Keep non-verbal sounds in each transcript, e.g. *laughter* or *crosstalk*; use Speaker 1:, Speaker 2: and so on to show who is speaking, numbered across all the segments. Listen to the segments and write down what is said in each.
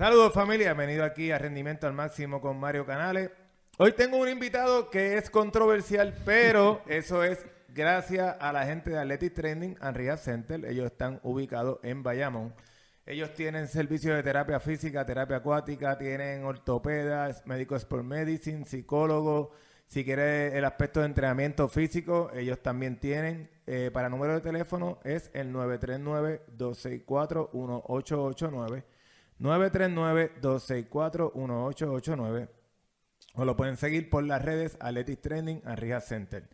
Speaker 1: Saludos familia, bienvenido aquí a Rendimiento al Máximo con Mario Canales. Hoy tengo un invitado que es controversial, pero *laughs* eso es gracias a la gente de Athletic Training and Rehab Center. Ellos están ubicados en Bayamón. Ellos tienen servicios de terapia física, terapia acuática, tienen ortopedas, médico sport medicine, psicólogo. Si quieres el aspecto de entrenamiento físico, ellos también tienen. Eh, para número de teléfono es el 939-264-1889. 939-264-1889. O lo pueden seguir por las redes Athletic Training and Rehab Center.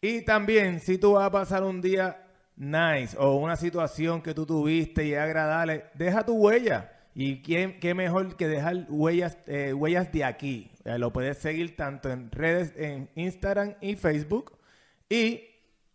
Speaker 1: Y también, si tú vas a pasar un día nice o una situación que tú tuviste y es agradable, deja tu huella. Y qué, qué mejor que dejar huellas, eh, huellas de aquí. lo puedes seguir tanto en redes, en Instagram y Facebook. Y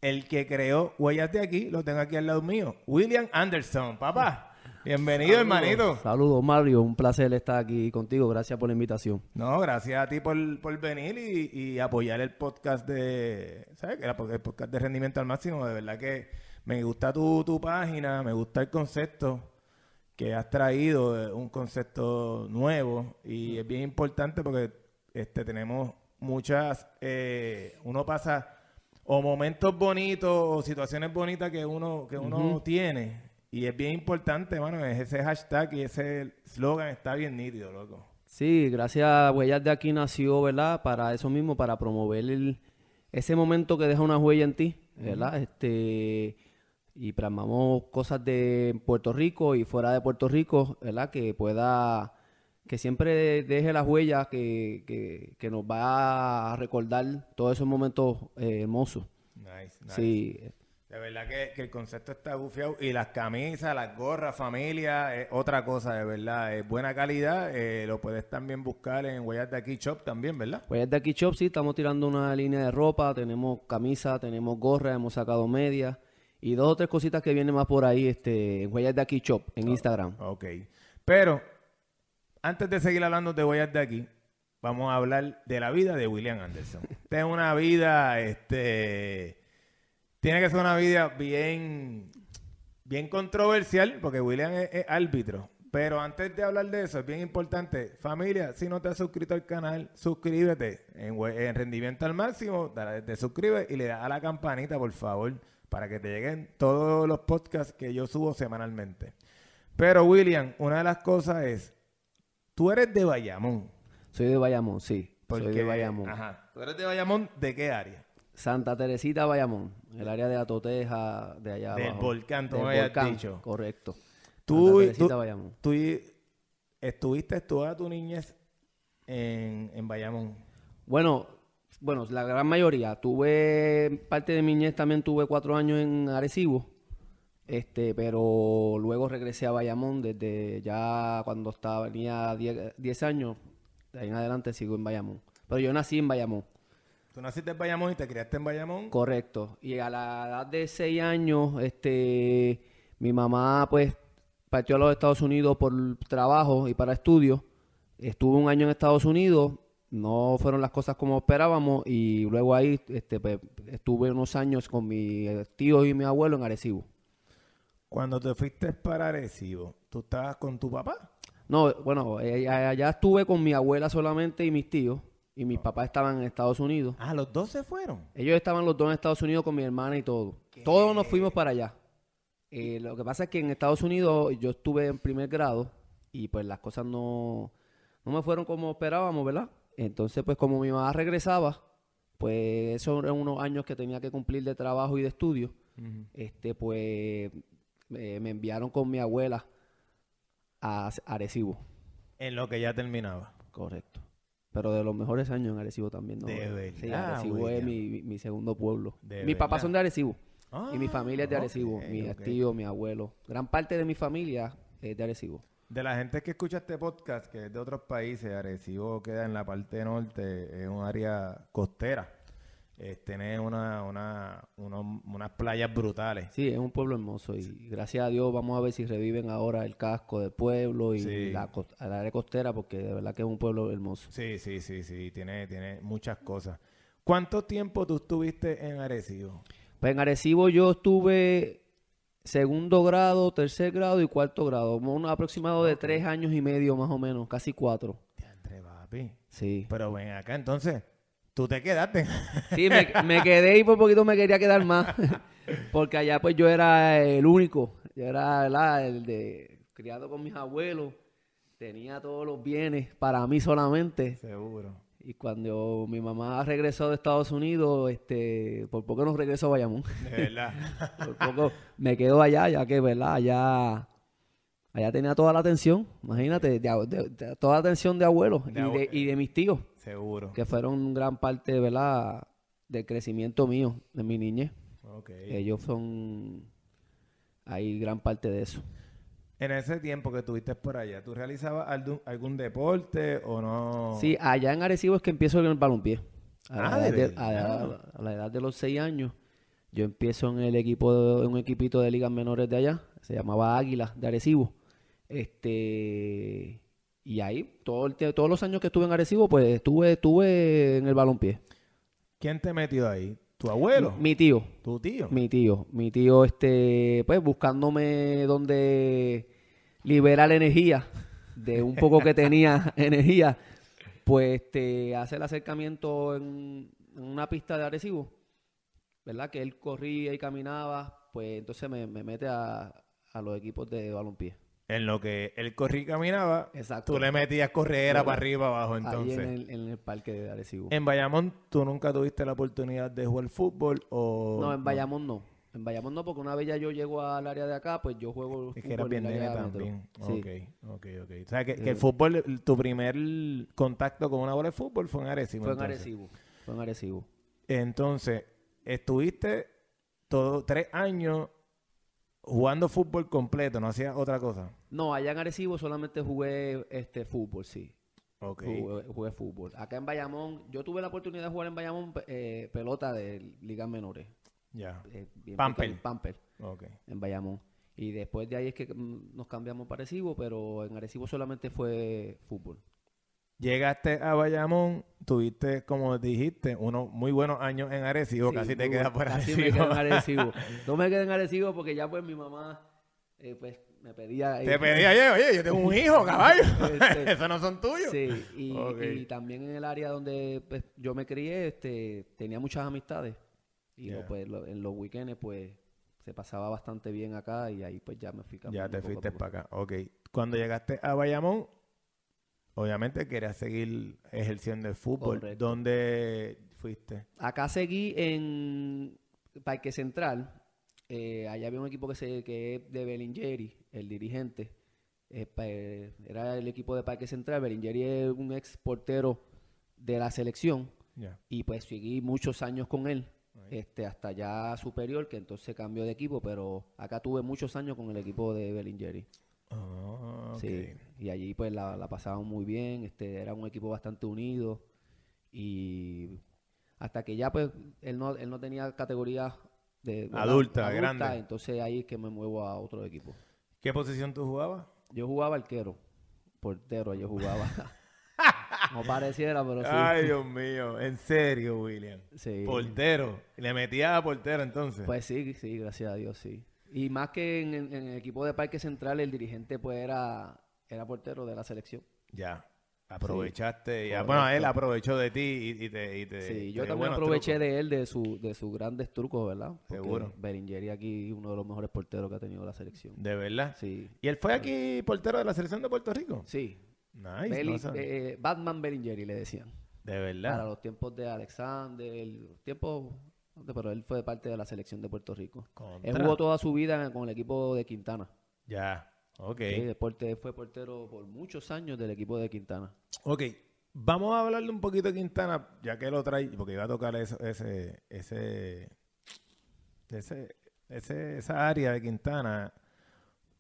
Speaker 1: el que creó Huellas de aquí, lo tengo aquí al lado mío, William Anderson, papá. Bienvenido, hermanito.
Speaker 2: Saludos, Mario. Un placer estar aquí contigo. Gracias por la invitación.
Speaker 1: No, gracias a ti por, venir y, apoyar el podcast de, ¿sabes? El podcast de rendimiento al máximo. De verdad que me gusta tu, tu página, me gusta el concepto que has traído, eh, un concepto nuevo y es bien importante porque este tenemos muchas, eh, uno pasa o momentos bonitos o situaciones bonitas que uno que uno tiene y es bien importante, mano, ese hashtag y ese slogan está bien nítido, loco.
Speaker 2: Sí, gracias a Huellas de aquí nació, ¿verdad? Para eso mismo, para promover el, ese momento que deja una huella en ti, ¿verdad? Este y plasmamos cosas de Puerto Rico y fuera de Puerto Rico, ¿verdad? Que pueda, que siempre deje las huellas que, que, que nos va a recordar todos esos momentos eh, hermosos.
Speaker 1: Nice, nice. Sí, de verdad que, el concepto está bufiado y las camisas, las gorras, familia, es otra cosa, de verdad. Es buena calidad. Eh, lo puedes también buscar en Huellas de Aquí Shop también, ¿verdad?
Speaker 2: Huellas de Aquí Shop, sí, estamos tirando una línea de ropa. Tenemos camisa, tenemos gorras, hemos sacado medias y dos o tres cositas que vienen más por ahí este, en Huellas de Aquí Shop, en Instagram.
Speaker 1: Ok. Pero antes de seguir hablando de Huellas de Aquí, vamos a hablar de la vida de William Anderson. *laughs* Tiene una vida, este tiene que ser una vida bien, bien controversial, porque William es, árbitro. Pero antes de hablar de eso, es bien importante, familia, si no te has suscrito al canal, suscríbete en, Rendimiento al Máximo, te suscribes y le das a la campanita, por favor, para que te lleguen todos los podcasts que yo subo semanalmente. Pero William, una de las cosas es, tú eres de Bayamón.
Speaker 2: Soy de Bayamón, sí. soy de Bayamón.
Speaker 1: Ajá. ¿Tú eres de Bayamón de qué área?
Speaker 2: Santa Teresita, Bayamón, el área de Atoteja, de allá
Speaker 1: Del volcán, tú me habías dicho.
Speaker 2: Correcto.
Speaker 1: Tú, Santa Teresita, Bayamón. Tú estuviste toda tu niñez en, en Bayamón.
Speaker 2: Bueno, bueno, la gran mayoría. Tuve parte de mi niñez también tuve cuatro años en Arecibo. Este, pero luego regresé a Bayamón desde ya cuando estaba, tenía 10 años. De ahí en adelante sigo en Bayamón. Pero yo nací en Bayamón.
Speaker 1: Tú naciste en Bayamón y te criaste en Bayamón.
Speaker 2: Correcto. Y a la edad de seis años, este, mi mamá pues partió a los Estados Unidos por trabajo y para estudios. Estuve un año en Estados Unidos, no fueron las cosas como esperábamos y luego ahí este, pues, estuve unos años con mi tío y mi abuelo en Arecibo.
Speaker 1: Cuando te fuiste para Arecibo, ¿tú estabas con tu papá?
Speaker 2: No, bueno, eh, allá estuve con mi abuela solamente y mis tíos y mis papás estaban en Estados Unidos.
Speaker 1: Ah, los dos se fueron.
Speaker 2: Ellos estaban los dos en Estados Unidos con mi hermana y todo. Todos nos fuimos para allá. Eh, lo que pasa es que en Estados Unidos yo estuve en primer grado y pues las cosas no, no me fueron como esperábamos, ¿verdad? Entonces pues como mi mamá regresaba, pues esos eran unos años que tenía que cumplir de trabajo y de estudio, este pues me enviaron con mi abuela a Arecibo.
Speaker 1: En lo que ya terminaba.
Speaker 2: Correcto. Pero de los mejores años en Arecibo también, ¿no?
Speaker 1: De verdad.
Speaker 2: Sí, Arecibo es mi, mi, segundo pueblo. Mis papás son de Arecibo. y mi familia es de Arecibo. mi tío, mi abuelo. Gran parte de mi familia es de Arecibo.
Speaker 1: De la gente que escucha este podcast, que es de otros países, Arecibo queda en la parte norte, es un área costera tiene una, una, unas playas brutales.
Speaker 2: Sí, es un pueblo hermoso y gracias a Dios vamos a ver si reviven ahora el casco del pueblo y la, área costera porque de verdad que es un pueblo hermoso.
Speaker 1: Sí, sí, sí, sí, tiene, tiene muchas cosas. ¿Cuánto tiempo tú estuviste en Arecibo?
Speaker 2: Pues en Arecibo yo estuve segundo grado, tercer grado y cuarto grado. Un aproximado de tres años y medio más o menos, casi cuatro.
Speaker 1: Diantre, papi.
Speaker 2: Sí.
Speaker 1: Pero ven acá, entonces, tú te quedaste.
Speaker 2: Sí, me, me quedé y por poquito me quería quedar más. *laughs* Porque allá pues yo era el único. Yo era ¿verdad? el de criado con mis abuelos. Tenía todos los bienes para mí solamente.
Speaker 1: Seguro.
Speaker 2: Y cuando mi mamá regresó de Estados Unidos, este, por poco no regresó a Bayamón.
Speaker 1: De verdad. *laughs*
Speaker 2: Por poco me quedo allá, ya que, ¿verdad? Allá, allá tenía toda la atención, imagínate, de, de- de- toda la atención de abuelos y, de,
Speaker 1: abue-
Speaker 2: y de mis tíos,
Speaker 1: Seguro.
Speaker 2: que fueron gran parte, ¿verdad? Del crecimiento mío, de mi niñez.
Speaker 1: Ok.
Speaker 2: Ellos son, hay gran parte de eso.
Speaker 1: En ese tiempo que estuviste por allá, ¿tú realizabas algún, algún deporte o no?
Speaker 2: Sí, allá en Arecibo es que empiezo en el balompié. A la,
Speaker 1: Ah,
Speaker 2: edad
Speaker 1: ¿de
Speaker 2: de, a la-
Speaker 1: verdad?
Speaker 2: a la edad de los seis años, yo empiezo en el equipo, de- en un equipito de ligas menores de allá, se llamaba Águila de Arecibo. Este, y ahí, todo el todos los años que estuve en Arecibo, pues estuve, estuve en el balompié.
Speaker 1: ¿Quién te metió ahí? ¿Tu abuelo?
Speaker 2: Mi tío,
Speaker 1: ¿Tu tío?
Speaker 2: mi tío, mi tío, este, pues buscándome donde liberar energía, de un poco que tenía *laughs* energía, pues este, hace el acercamiento en, en una pista de Arecibo, ¿verdad? Que él corría y caminaba, pues entonces me, me mete a, a los equipos de balompié.
Speaker 1: En lo que él corría y caminaba,
Speaker 2: Exacto.
Speaker 1: tú le metías corredera para arriba, abajo,
Speaker 2: Ahí
Speaker 1: entonces.
Speaker 2: en el, en el parque de Arecibo.
Speaker 1: En Bayamón, ¿tú nunca tuviste la oportunidad de jugar fútbol o...?
Speaker 2: no, en Bayamón no. En Bayamón no, porque una vez ya yo llego al área de acá, pues yo juego
Speaker 1: Es que era bien nene también.
Speaker 2: Sí.
Speaker 1: Ok, ok, ok. O sea, que, que el fútbol, tu primer contacto con una bola de fútbol fue en Arecibo.
Speaker 2: Fue en
Speaker 1: entonces.
Speaker 2: Arecibo. Fue en Arecibo.
Speaker 1: Entonces, estuviste todo, tres años jugando fútbol completo, no hacías otra cosa.
Speaker 2: No, allá en Arecibo solamente jugué este fútbol, sí.
Speaker 1: Ok.
Speaker 2: Jugué, jugué fútbol. Acá en Bayamón, yo tuve la oportunidad de jugar en Bayamón eh, pelota de ligas menores.
Speaker 1: Ya.
Speaker 2: eh, bien
Speaker 1: Pamper.
Speaker 2: Pamper,
Speaker 1: Ok.
Speaker 2: en Bayamón. Y después de ahí es que mm, nos cambiamos para Arecibo, pero en Arecibo solamente fue fútbol.
Speaker 1: Llegaste a Bayamón, tuviste, como dijiste, unos muy buenos años en Arecibo,
Speaker 2: Sí,
Speaker 1: casi te quedas
Speaker 2: bueno.
Speaker 1: por
Speaker 2: Casi
Speaker 1: Arecibo.
Speaker 2: me quedé en Arecibo. *laughs* No me quedé en Arecibo porque ya pues mi mamá eh, pues me pedía...
Speaker 1: Te pedí ayer, oye, yo tengo un hijo, caballo. *laughs*
Speaker 2: Este, *laughs*
Speaker 1: Esos no son tuyos.
Speaker 2: Sí, y, también en el área donde pues, yo me crié, este, tenía muchas amistades. Y pues, lo- en los weekends, pues, se pasaba bastante bien acá y ahí pues ya me fui
Speaker 1: Ya te fuiste para acá. Ok. Cuando llegaste a Bayamón, obviamente querías seguir ejerciendo el fútbol.
Speaker 2: Correcto.
Speaker 1: ¿Dónde fuiste?
Speaker 2: Acá seguí en Parque Central. Eh, allá había un equipo que, se, que es de Belingeri, el dirigente. Eh, eh, era el equipo de Parque Central. Belingeri es un ex portero de la selección. Y pues seguí muchos años con él, este, hasta ya superior, que entonces cambió de equipo, pero acá tuve muchos años con el equipo de Belingeri.
Speaker 1: Ah, ok.
Speaker 2: Sí, y allí pues la, la pasaban muy bien, este, era un equipo bastante unido y hasta que ya pues él no, él no tenía categoría de ¿verdad?
Speaker 1: Adulta, grande.
Speaker 2: entonces ahí es que me muevo a otro equipo.
Speaker 1: ¿Qué posición tú jugabas?
Speaker 2: Yo jugaba arquero, portero, yo jugaba. *laughs* no pareciera, pero sí.
Speaker 1: Ay, Dios mío. En serio, William.
Speaker 2: Sí.
Speaker 1: Portero. Le metías a portero entonces.
Speaker 2: Pues sí, sí, gracias a Dios, sí. Y más que en, en- en el equipo de Parque Central, el dirigente pues era, era portero de la selección.
Speaker 1: ya. Aprovechaste. bueno, él aprovechó de ti y, y te, y te-
Speaker 2: Sí, yo también aproveché
Speaker 1: trucos.
Speaker 2: de él, de, su, de sus grandes trucos, ¿verdad? Porque
Speaker 1: Seguro.
Speaker 2: Beringeri aquí, uno de los mejores porteros que ha tenido la selección.
Speaker 1: De verdad.
Speaker 2: Sí,
Speaker 1: ¿Y él fue aquí portero de la selección de Puerto Rico?
Speaker 2: sí.
Speaker 1: Nice.
Speaker 2: Beli-
Speaker 1: no
Speaker 2: eh, Batman Beringeri le decían.
Speaker 1: de
Speaker 2: Para
Speaker 1: verdad.
Speaker 2: los tiempos de Alexander, los tiempos... Pero él fue parte de la selección de Puerto Rico. Él
Speaker 1: Contra.
Speaker 2: jugó toda su vida con el equipo de Quintana.
Speaker 1: Ya. Ok.
Speaker 2: Fue portero por muchos años del equipo de Quintana.
Speaker 1: Ok. Vamos a hablarle un poquito de Quintana, ya que lo trae, porque iba a tocar eso- ese, ese, ese, ese- esa área de Quintana,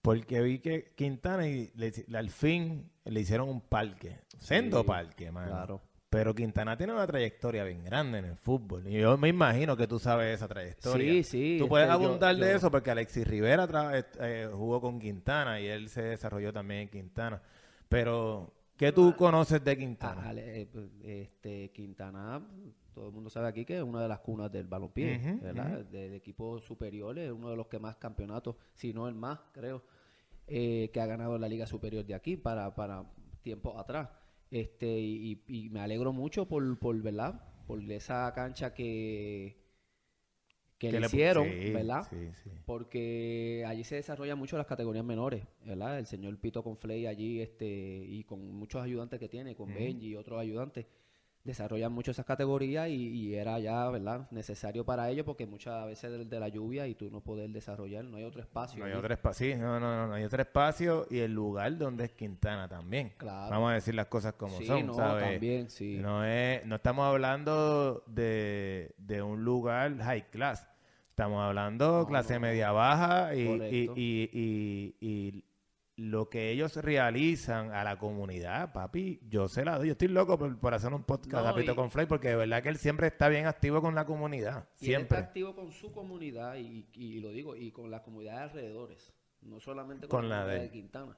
Speaker 1: porque vi que Quintana y le al fin le hicieron un parque, sendo
Speaker 2: Sí,
Speaker 1: parque, mano.
Speaker 2: Claro.
Speaker 1: Pero Quintana tiene una trayectoria bien grande en el fútbol. Y yo me imagino que tú sabes esa trayectoria.
Speaker 2: Sí, sí.
Speaker 1: Tú puedes
Speaker 2: yo-
Speaker 1: abundar de eso porque Alexis Rivera tra- eh, jugó con Quintana y él se desarrolló también en Quintana. Pero, ¿qué tú conoces de
Speaker 2: Ah,
Speaker 1: Quintana?
Speaker 2: Eh, este, Quintana, todo el mundo sabe aquí que es una de las cunas del balompié,
Speaker 1: Ujú,
Speaker 2: ¿verdad? Del equipo superior, es uno de los que más campeonatos, si no el más, creo, eh, que ha ganado la Liga Superior de aquí para, para tiempos atrás. Este, y, y me alegro mucho por, por, ¿verdad? Por esa cancha que, que le hicieron,
Speaker 1: sí,
Speaker 2: ¿verdad?
Speaker 1: Sí, sí.
Speaker 2: porque allí se desarrollan mucho las categorías menores, ¿verdad? El señor Pito Conflay allí, este, y con muchos ayudantes que tiene, con. Benji y otros ayudantes, desarrollan mucho esas categorías y, y era ya, ¿verdad? Necesario para ellos porque muchas veces de, de la lluvia y tú no poder desarrollar, no hay otro espacio.
Speaker 1: No hay
Speaker 2: allí.
Speaker 1: otro espacio, sí, no, no, no, no hay otro espacio y el lugar donde es Quintana también.
Speaker 2: Claro.
Speaker 1: Vamos a decir las cosas como
Speaker 2: sí,
Speaker 1: son,
Speaker 2: no,
Speaker 1: ¿sabes?
Speaker 2: también, sí.
Speaker 1: No, es, no estamos hablando de, de un lugar high class. Estamos hablando
Speaker 2: No,
Speaker 1: clase
Speaker 2: no,
Speaker 1: media baja y, y- y lo que ellos realizan a la comunidad, papi, yo se la doy. Yo estoy loco por, por hacer un podcast
Speaker 2: No,
Speaker 1: rapidito
Speaker 2: y-
Speaker 1: con Fly porque de verdad que él siempre está bien activo con la comunidad.
Speaker 2: Y él está
Speaker 1: Siempre.
Speaker 2: activo con su comunidad y, y lo digo, y con la comunidad de alrededores, no solamente con,
Speaker 1: Con
Speaker 2: la
Speaker 1: la de
Speaker 2: comunidad de,
Speaker 1: él.
Speaker 2: Quintana.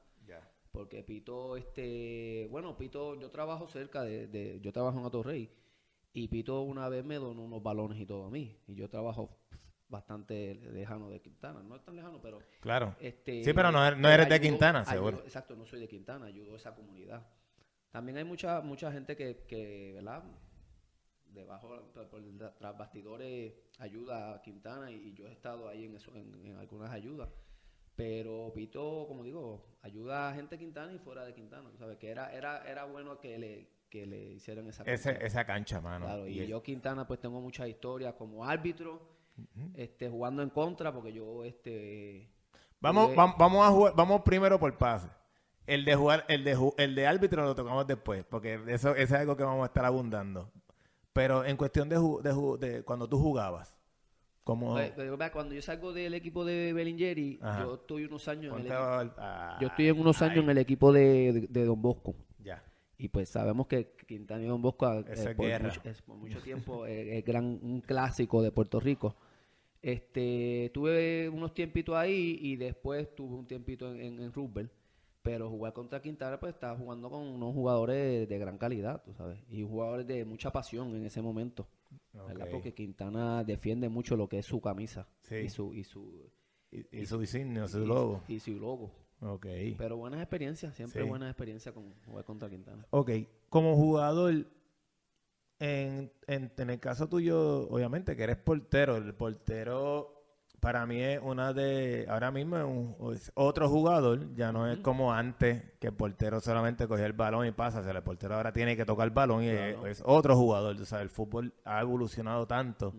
Speaker 2: Porque Pito, este, bueno, Pito, yo trabajo cerca de, de- yo trabajo en Atorrey y Pito una vez me donó unos balones y todo a mí y yo trabajo bastante lejano de Quintana, no es tan lejano, pero
Speaker 1: Claro.
Speaker 2: este,
Speaker 1: Sí, pero no eres- no eres de Quintana,
Speaker 2: ayudo-
Speaker 1: seguro.
Speaker 2: Exacto, no soy de Quintana, ayudo a esa comunidad. También hay mucha mucha gente que, que ¿verdad? Debajo, la- tras bastidores, ayuda a Quintana y, y yo he estado ahí en, eso, en, en algunas ayudas. Pero Pito, como digo, ayuda a gente de Quintana y fuera de Quintana, ¿sabes? Que era, era, era bueno que le, que le hicieran esa
Speaker 1: Ese,
Speaker 2: cosa.
Speaker 1: esa cancha, mano.
Speaker 2: Claro, y
Speaker 1: Y-
Speaker 2: yo Quintana pues tengo muchas historias como árbitro, este, jugando en contra, porque yo este
Speaker 1: Vamos,
Speaker 2: Jugué-
Speaker 1: vam- vamos a jugar, vamos primero por pase. El de jugar, el de el de árbitro lo tocamos después, porque eso, eso es algo que vamos a estar abundando. Pero en cuestión de, de, de cuando tú jugabas, como
Speaker 2: Pues, vea, cuando yo salgo del equipo de Bellingeri,
Speaker 1: Ajá.
Speaker 2: yo estoy unos años en el equipo,
Speaker 1: ah,
Speaker 2: yo estoy en unos años
Speaker 1: ay,
Speaker 2: en el equipo de, de- de Don Bosco.
Speaker 1: ya.
Speaker 2: Y pues sabemos que Quintana y Don Bosco eh,
Speaker 1: Eso es
Speaker 2: por,
Speaker 1: guerra.
Speaker 2: mucho, es por mucho tiempo eh, es gran, un clásico de Puerto Rico. Este, tuve unos tiempitos ahí y después tuve un tiempito en, en, en Roosevelt. Pero jugar contra Quintana, pues estaba jugando con unos jugadores de gran calidad, tú sabes. Y jugadores de mucha pasión en ese momento. ¿verdad?
Speaker 1: Ok.
Speaker 2: Porque Quintana defiende mucho lo que es su camisa
Speaker 1: Sí.
Speaker 2: y su y su
Speaker 1: Y, y su diseño, su logo.
Speaker 2: y su logo.
Speaker 1: Ok.
Speaker 2: Pero buenas experiencias, siempre
Speaker 1: Sí.
Speaker 2: buenas experiencias con jugar contra Quintana.
Speaker 1: Ok, como jugador, en, en, en el caso tuyo, obviamente que eres portero, el portero para mí es una de, ahora mismo es, un- es otro jugador, ya no es como antes, que el portero solamente cogía el balón y pasa, o sea, el portero ahora tiene que tocar el balón y
Speaker 2: Claro.
Speaker 1: es, es otro jugador, o sea, el fútbol ha evolucionado tanto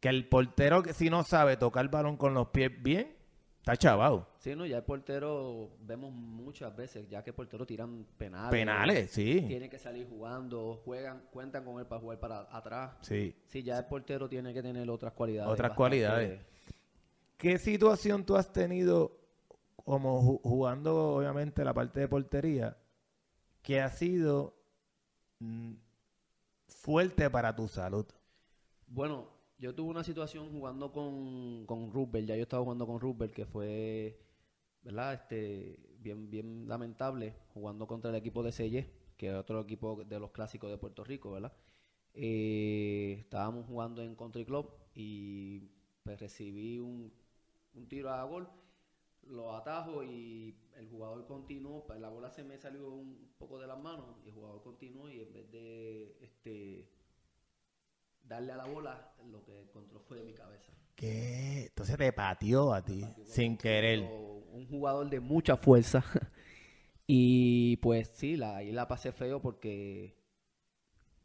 Speaker 1: que el portero que si no sabe tocar el balón con los pies bien, está chavado.
Speaker 2: Sí, no, ya el portero vemos muchas veces, ya que el portero tiran penales.
Speaker 1: Penales, sí,
Speaker 2: Tiene que salir jugando, juegan, cuentan con él para jugar para atrás.
Speaker 1: sí.
Speaker 2: Sí, ya el portero tiene que tener otras cualidades.
Speaker 1: Otras cualidades. ¿Qué situación tú has tenido como ju- jugando, obviamente, la parte de portería, que ha sido mm, fuerte para tu salud?
Speaker 2: Bueno, yo tuve una situación jugando con, con Rupert, ya yo estaba jugando con Rupert, que fue, ¿verdad? Este, bien, bien lamentable, jugando contra el equipo de Selle, que es otro equipo de los clásicos de Puerto Rico, ¿verdad? Eh, estábamos jugando en Country Club y pues recibí un, un tiro a gol, lo atajo y el jugador continuó, pues, la bola se me salió un poco de las manos y el jugador continuó y en vez de este darle a la bola, lo que encontró fue de mi cabeza.
Speaker 1: ¿Qué? Entonces te pateó a ti, sin querer.
Speaker 2: Un jugador de mucha fuerza. *laughs* y pues sí, la, ahí la pasé feo porque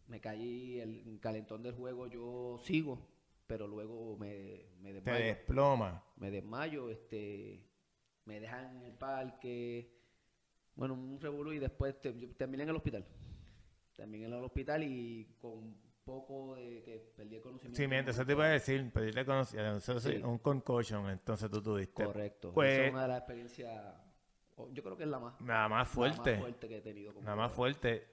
Speaker 2: me caí el calentón del juego, yo sigo, pero luego me, me
Speaker 1: Te
Speaker 2: desmayo.
Speaker 1: desploma.
Speaker 2: me desmayo, este, me dejan en el parque, bueno, un revolú y después te- yo terminé en el hospital. Terminé en el hospital y con poco de que perdí el conocimiento.
Speaker 1: Sí, mientras eso te iba a decir, pedirle conocimiento,
Speaker 2: Sí.
Speaker 1: un concussion, entonces tú tuviste.
Speaker 2: Correcto.
Speaker 1: Pues-
Speaker 2: Esa es una de las experiencias, yo creo que es la más,
Speaker 1: Nada más
Speaker 2: la
Speaker 1: fuerte.
Speaker 2: más fuerte que he tenido. como
Speaker 1: Nada más fuerte.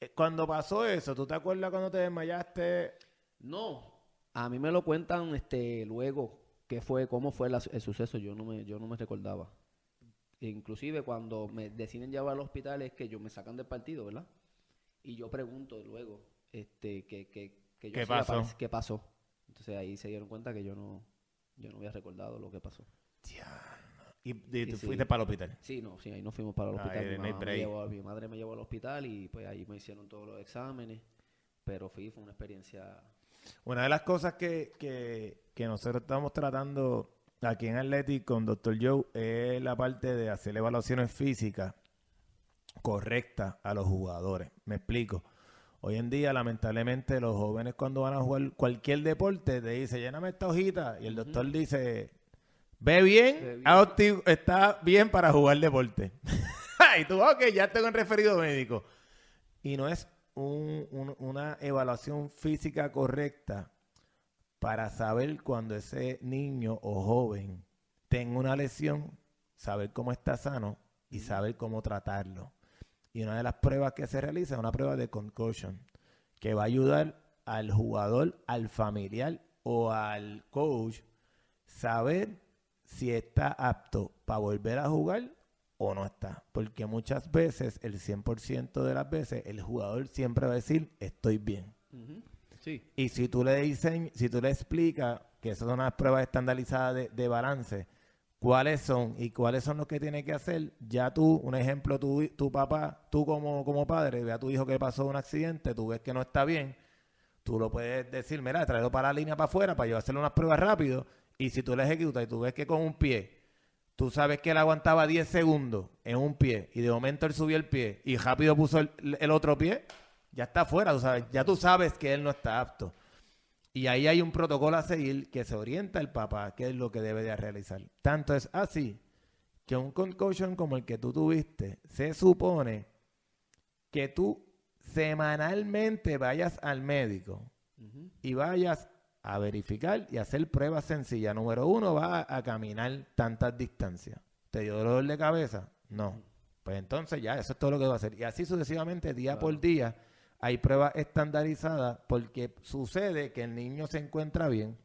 Speaker 1: Eh, Cuando pasó eso, ¿tú te acuerdas cuando te desmayaste?
Speaker 2: No, a mí me lo cuentan este luego qué fue, cómo fue la- el suceso, yo no me, yo no me recordaba. Inclusive cuando me deciden llevar al hospital es que yo me sacan del partido, ¿verdad? Y yo pregunto luego, este, qué, qué, que yo
Speaker 1: ¿Qué pasó?
Speaker 2: ¿Qué pasó? Entonces ahí se dieron cuenta que yo no, yo no había recordado lo que pasó.
Speaker 1: Y, y tú
Speaker 2: sí.
Speaker 1: fuiste para el hospital.
Speaker 2: Sí, no, sí, ahí nos fuimos para el hospital. mi,
Speaker 1: no hay
Speaker 2: mamá me
Speaker 1: break.
Speaker 2: llevó- mi madre me llevó al hospital y pues ahí me hicieron todos los exámenes. Pero fui, fue una experiencia.
Speaker 1: Una de las cosas que, que, que nosotros estamos tratando aquí en Athletic con Dr. Joe es la parte de hacer evaluaciones físicas correctas a los jugadores. Me explico. Hoy en día, lamentablemente, los jóvenes cuando van a jugar cualquier deporte te dice, lléname esta hojita y el doctor dice, ve bien,
Speaker 2: bien.
Speaker 1: está bien para jugar deporte. *laughs* y tú, ok, ya tengo un referido médico. Y no es un- un- una evaluación física correcta para saber cuando ese niño o joven tenga una lesión, saber cómo está sano y saber cómo tratarlo. Y una de las pruebas que se realiza es una prueba de concussion, que va a ayudar al jugador, al familiar o al coach saber si está apto para volver a jugar o no está. Porque muchas veces, el 100% de las veces, el jugador siempre va a decir, estoy bien.
Speaker 2: Sí.
Speaker 1: Y si tú le dicen, si tú le explicas que esas son unas pruebas estandarizadas de, de balance, cuáles son y cuáles son los que tiene que hacer, ya tú, un ejemplo, tu, tu papá, tú como, como padre, ve a tu hijo que pasó un accidente, tú ves que no está bien, tú lo puedes decir, mira, tráelo para la línea para afuera para yo hacerle unas pruebas rápido, y si tú le ejecutas y tú ves que con un pie, tú sabes que él aguantaba 10 segundos en un pie, y de momento él subió el pie y rápido puso el, otro pie, ya está afuera, tú sabes, ya tú sabes que él no está apto. Y ahí hay un protocolo a seguir que se orienta al papá, qué es lo que debe de realizar. Tanto es así que un concussion como el que tú tuviste, se supone que tú semanalmente vayas al médico y vayas a verificar y hacer pruebas sencillas. Número uno, va a, a caminar tantas distancias. ¿Te dio dolor de cabeza? No. Pues entonces ya, eso es todo lo que va a hacer. Y así sucesivamente, día por día, hay pruebas estandarizadas porque sucede que el niño se encuentra bien,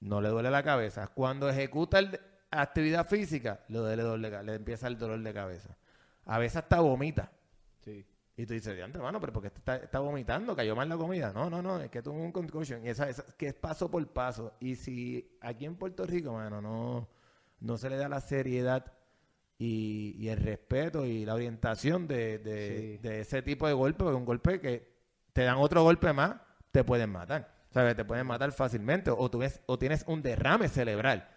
Speaker 1: no le duele la cabeza. Cuando ejecuta el- actividad física, le, duele le empieza el dolor de cabeza. A veces hasta vomita.
Speaker 2: Sí.
Speaker 1: Y tú dices, diante, hermano, pero porque está, está vomitando, cayó mal la comida. No, no, no, es que tuvo un concussion. Y esa, esa- que es paso por paso. Y si aquí en Puerto Rico, mano, no, no se le da la seriedad y, y el respeto y la orientación de, de-
Speaker 2: Sí.
Speaker 1: de ese tipo de golpe, porque un golpe que te dan otro golpe más, te pueden matar. ¿Sabes? Te pueden matar fácilmente. O, tú ves, o tienes un derrame cerebral.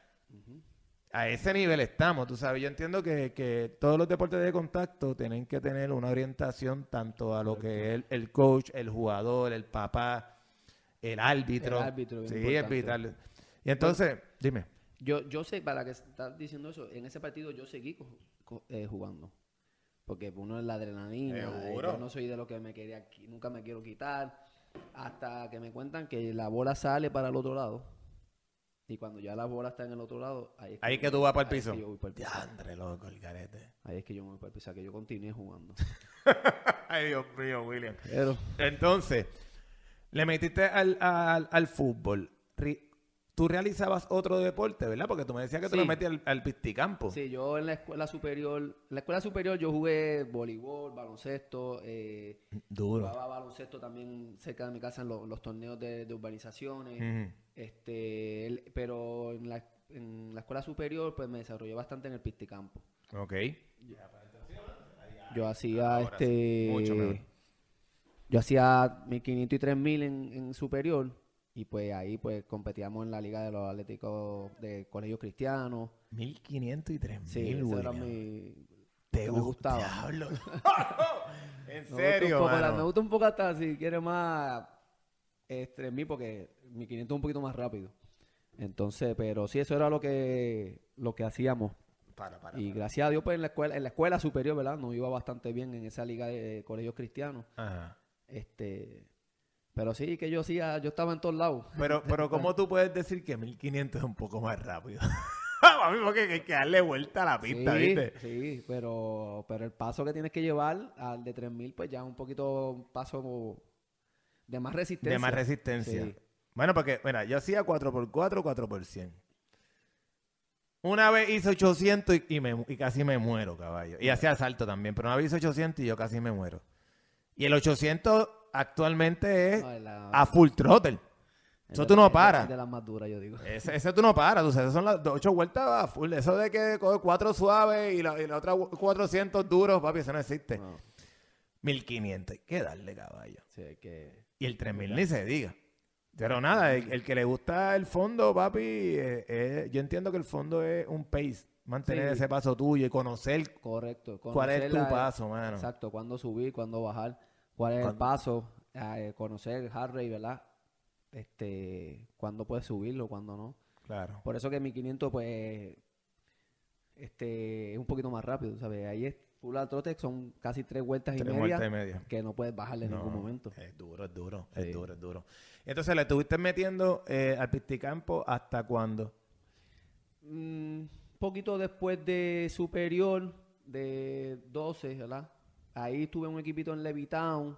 Speaker 1: A ese nivel estamos, tú sabes. Yo entiendo que, que todos los deportes de contacto tienen que tener una orientación tanto a lo que es el, el coach, el jugador, el papá, el árbitro.
Speaker 2: El árbitro,
Speaker 1: Sí, es
Speaker 2: importante.
Speaker 1: vital. Y entonces, dime.
Speaker 2: Yo, yo sé, para que estás diciendo eso, en ese partido yo seguí co- co- eh, jugando. Porque uno es la adrenalina. eh, yo no soy de lo que me quería, nunca me quiero quitar. Hasta que me cuentan que la bola sale para el otro lado. Y cuando ya la bola está en el otro lado, ahí es
Speaker 1: Ahí
Speaker 2: yo-
Speaker 1: que tú vas para el
Speaker 2: ahí es
Speaker 1: piso.
Speaker 2: que yo voy para el piso.
Speaker 1: Diandre, loco, el garete.
Speaker 2: Ahí es que yo me voy para el piso. Que yo continué jugando. *laughs*
Speaker 1: Ay, Dios mío, William.
Speaker 2: Pero,
Speaker 1: Entonces, le metiste al, al, al fútbol. Ri- Tú realizabas otro deporte, ¿verdad? Porque tú me decías que tú
Speaker 2: Sí.
Speaker 1: le metías al, al pisticampo.
Speaker 2: sí, yo en la escuela superior, en la escuela superior yo jugué voleibol, baloncesto, eh,
Speaker 1: Duro.
Speaker 2: Jugaba baloncesto también cerca de mi casa en lo- los torneos de, de urbanizaciones. Este, el- pero en la, en la escuela superior pues me desarrollé bastante en el pisticampo.
Speaker 1: Ok.
Speaker 2: Yo hacía
Speaker 1: Ahora sí,
Speaker 2: este
Speaker 1: mucho mejor.
Speaker 2: yo hacía 1500 y 3000 en, en superior y pues ahí pues competíamos en la liga de los atléticos de colegios cristianos.
Speaker 1: 1500 y 3000,
Speaker 2: Sí, eso era
Speaker 1: William.
Speaker 2: mi
Speaker 1: Te
Speaker 2: que me
Speaker 1: gusta.
Speaker 2: gustaba.
Speaker 1: Diablo. *laughs* en
Speaker 2: Me gusta
Speaker 1: serio,
Speaker 2: poco la-
Speaker 1: mano?
Speaker 2: me gusta un poco hasta si quiere más este, mí porque mi 500 es un poquito más rápido. Entonces, pero sí, eso era lo que lo que hacíamos.
Speaker 1: Para, para,
Speaker 2: Y
Speaker 1: para.
Speaker 2: gracias a Dios, pues en la escuela, en la escuela superior, ¿verdad? Nos iba bastante bien en esa liga de, colegios cristianos.
Speaker 1: Ajá.
Speaker 2: Este, pero sí que yo hacía, yo estaba en todos lados.
Speaker 1: Pero, *laughs* pero ¿cómo tú puedes decir que 1500 es un poco más rápido? *laughs* A mí porque hay que darle vuelta a la pista,
Speaker 2: sí,
Speaker 1: ¿viste?
Speaker 2: sí, pero, pero el paso que tienes que llevar al de 3000, pues ya un poquito un paso de más resistencia.
Speaker 1: De más resistencia.
Speaker 2: Sí.
Speaker 1: Bueno, porque, mira, yo hacía 4x4, 4x100. Una vez hice 800 y, y me- y casi me muero, caballo. Y hacía salto también, pero una vez hice 800 y yo casi me muero. Y el 800 actualmente es
Speaker 2: No, la-
Speaker 1: a full throttle.
Speaker 2: es
Speaker 1: Eso tú no paras.
Speaker 2: es de las más duras, yo digo.
Speaker 1: Ese, ese tú no paras, tú sabes, esas son las ocho vueltas a full. Eso de que coge cuatro suaves y la, y la otra 400 duros, papi, eso no existe.
Speaker 2: No,
Speaker 1: 1500, hay que darle caballo.
Speaker 2: sí, hay que...
Speaker 1: Y el 3000 ni se diga. Pero nada, el, el que le gusta el fondo, papi, eh, eh, yo entiendo que el fondo es un pace. Mantener
Speaker 2: Sí.
Speaker 1: ese paso tuyo y conocer
Speaker 2: Correcto.
Speaker 1: cuál es tu
Speaker 2: la-
Speaker 1: paso, mano.
Speaker 2: Exacto, cuándo subir, cuándo bajar, cuál es el paso, eh, conocer el heart rate, ¿verdad? Este, cuándo puedes subirlo, cuándo no.
Speaker 1: Claro.
Speaker 2: Por eso que mi 500, pues, este, es un poquito más rápido, ¿sabes? Ahí es full al trote, son casi tres vueltas y media,
Speaker 1: vueltas y media.
Speaker 2: que no puedes bajarle en ningún momento.
Speaker 1: Es duro, es duro,
Speaker 2: Sí.
Speaker 1: es duro, es duro. Entonces, ¿le estuviste metiendo eh, al pisticampo hasta cuándo?
Speaker 2: Un poquito después de superior, de 12, ¿verdad? Ahí tuve un equipito en Levitown,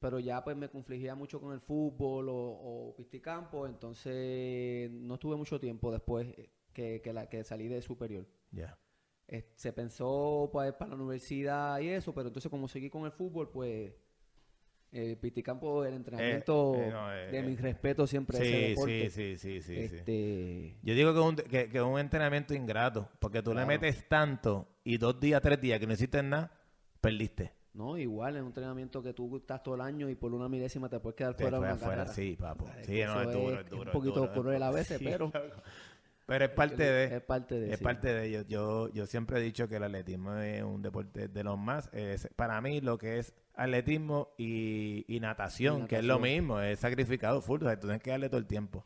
Speaker 2: pero ya pues me confligía mucho con el fútbol o, o pisticampo, entonces no estuve mucho tiempo después eh, que, que, la, que salí de superior.
Speaker 1: Ya.
Speaker 2: Eh, se pensó pues, para la universidad y eso, pero entonces como seguí con el fútbol, pues el pisticampo, el entrenamiento
Speaker 1: eh, no, eh,
Speaker 2: de mi
Speaker 1: eh,
Speaker 2: respeto siempre a ese
Speaker 1: Sí,
Speaker 2: deporte.
Speaker 1: sí, sí, sí, sí, sí.
Speaker 2: este,
Speaker 1: Yo digo que es un, que, un entrenamiento ingrato, porque tú le metes tanto y dos días, tres días que no hiciste nada, perdiste.
Speaker 2: No, igual es un entrenamiento que tú estás todo el año y por una milésima te puedes quedar
Speaker 1: Te
Speaker 2: fuera de una
Speaker 1: afuera,
Speaker 2: carrera.
Speaker 1: sí, papo. Sí, no, es duro,
Speaker 2: es-
Speaker 1: duro.
Speaker 2: un poquito
Speaker 1: duro,
Speaker 2: cruel a veces,
Speaker 1: Sí,
Speaker 2: pero-. *laughs*
Speaker 1: Pero es parte de...
Speaker 2: Es parte de
Speaker 1: Es
Speaker 2: sí.
Speaker 1: parte de ello. Yo, yo siempre he dicho que el atletismo es un deporte de los más. es- para mí, lo que es atletismo y, y natación,
Speaker 2: Y
Speaker 1: que es lo
Speaker 2: natación.
Speaker 1: mismo, es sacrificado full. O sea, tú tienes que darle todo el tiempo.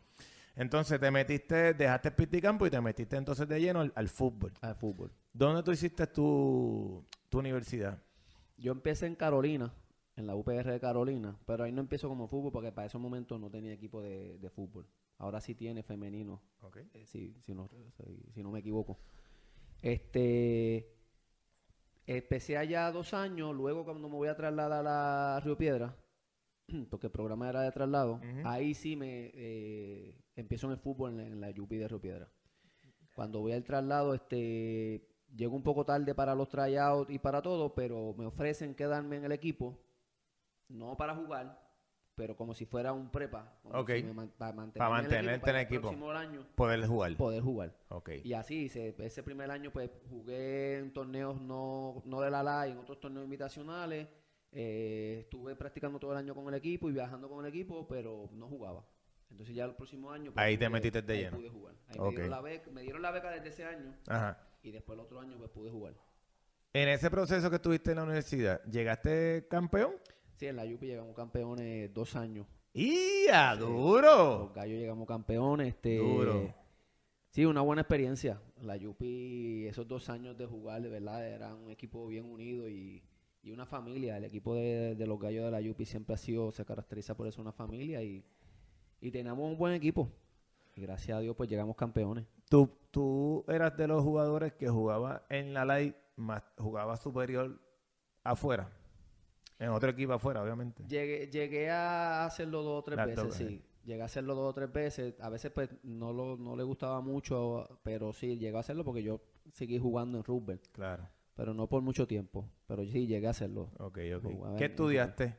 Speaker 1: Entonces, te metiste, dejaste el pisticampo y te metiste entonces de lleno al, al fútbol.
Speaker 2: Al fútbol.
Speaker 1: ¿Dónde tú hiciste tu, tu universidad?
Speaker 2: Yo empecé en Carolina, en la UPR de Carolina, pero ahí no empiezo como fútbol porque para esos momentos no tenía equipo de, de fútbol. Ahora sí tiene femenino, eh, si, si, no, si no me equivoco. Este, empecé allá dos años, luego cuando me voy a trasladar a Río Piedra, *clears throat* porque el programa era de traslado, ahí sí me eh, empiezo en el fútbol en la, en la UPI de Río Piedra. Cuando voy al traslado, este, llego un poco tarde para los tryouts y para todo, pero me ofrecen quedarme en el equipo, no para jugar, pero como si fuera un prepa, como
Speaker 1: Ok.
Speaker 2: si man- para
Speaker 1: mantenerte en
Speaker 2: para
Speaker 1: el equipo.
Speaker 2: próximo año
Speaker 1: Poder jugar.
Speaker 2: poder jugar.
Speaker 1: Ok.
Speaker 2: Y así, hice- ese primer año pues jugué en torneos no, no de la LA y en otros torneos invitacionales. Eh, estuve practicando todo el año con el equipo y viajando con el equipo, pero no jugaba. Entonces ya el próximo año... pues,
Speaker 1: Ahí te
Speaker 2: pude-
Speaker 1: metiste de
Speaker 2: ahí
Speaker 1: lleno.
Speaker 2: pude jugar. Ahí me, dieron la beca, me dieron la beca desde ese año
Speaker 1: Ajá.
Speaker 2: y después el otro año pues pude jugar.
Speaker 1: En ese proceso que estuviste en la universidad, ¿llegaste campeón?
Speaker 2: Sí, en la UPI llegamos campeones dos años.
Speaker 1: ¡Y a duro!
Speaker 2: Los gallos llegamos campeones. Este,
Speaker 1: Duro.
Speaker 2: Sí, una buena experiencia. La Yupi, esos dos años de jugar, de verdad, era un equipo bien unido y, y una familia. El equipo de, de los gallos de la Yupi siempre ha sido, se caracteriza por eso una familia y, y teníamos un buen equipo. Y gracias a Dios, pues llegamos campeones.
Speaker 1: Tú, tú eras de los jugadores que jugaba en la light, más jugaba superior afuera. En otro equipo afuera, obviamente.
Speaker 2: Llegué, llegué a hacerlo dos o tres veces, sí. Llegué a hacerlo dos o tres veces. A veces, pues, no, lo, no le gustaba mucho, pero sí, llegué a hacerlo porque yo seguí jugando en rugby.
Speaker 1: Claro.
Speaker 2: Pero no por mucho tiempo. Pero sí, llegué a hacerlo.
Speaker 1: Ok, ok. ¿Qué estudiaste?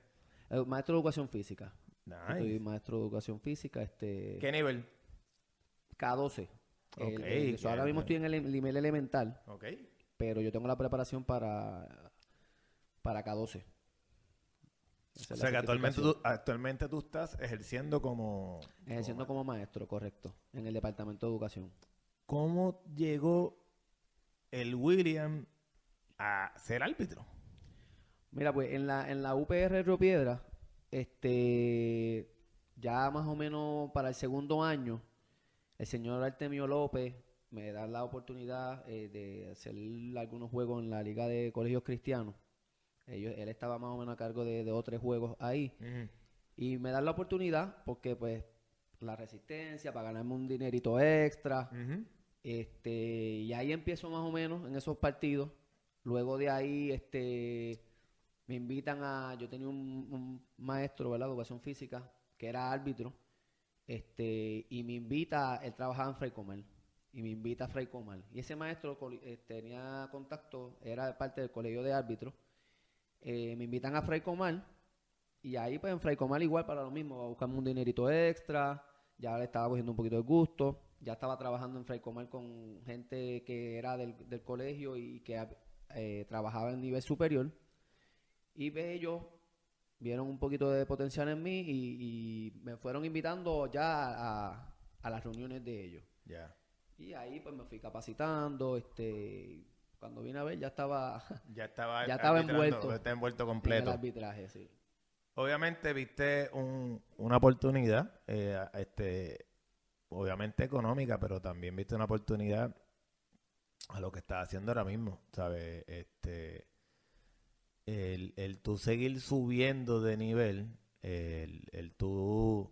Speaker 2: Eh, maestro de educación física. Yo Soy
Speaker 1: Nice.
Speaker 2: maestro de educación física, este
Speaker 1: ¿Qué nivel?
Speaker 2: K12. El-
Speaker 1: Ok,
Speaker 2: el- eso, ahora mismo estoy en el nivel elemental,
Speaker 1: Ok.
Speaker 2: pero yo tengo la preparación para, para K12. Esa
Speaker 1: O sea que actualmente tú, actualmente tú estás ejerciendo como...
Speaker 2: Ejerciendo como maestro, correcto, en el departamento de educación.
Speaker 1: ¿Cómo llegó el William a ser árbitro?
Speaker 2: Mira, pues en la, en la UPR Río Piedra, este, ya más o menos para el segundo año, el señor Artemio López me da la oportunidad eh, de hacer algunos juegos en la Liga de Colegios Cristianos. Ellos, él estaba más o menos a cargo de, de dos o tres juegos ahí. Y me dan la oportunidad porque, pues, la resistencia para ganarme un dinerito extra. Este, y ahí empiezo más o menos en esos partidos. Luego de ahí, este, me invitan a, yo tenía un, maestro, ¿verdad? Educación física, que era árbitro, este, y me invita, él trabajaba en Fray Comal, y me invita a Fray Comal. Y ese maestro eh, tenía contacto, era parte del colegio de árbitros. Eh, me invitan a Fray Y ahí pues en Fray Comal igual para lo mismo, buscamos un dinerito extra, ya le estaba cogiendo un poquito de gusto, ya estaba trabajando en Fray Comal con gente que era del, del colegio y que eh, trabajaba en nivel superior. Y pues, ellos vieron un poquito de potencial en mí y, y me fueron invitando ya a, a las reuniones de ellos.
Speaker 1: Ya.
Speaker 2: Y ahí pues me fui capacitando, este, cuando vine a ver ya estaba, *laughs*
Speaker 1: Ya estaba, *laughs*
Speaker 2: Ya estaba envuelto
Speaker 1: Está envuelto
Speaker 2: en el
Speaker 1: completo.
Speaker 2: arbitraje, sí.
Speaker 1: Obviamente viste un- una oportunidad, eh, este, obviamente económica, pero también viste una oportunidad a lo que estás haciendo ahora mismo, ¿sabes? Este, el, el tú seguir subiendo de nivel, el, el tú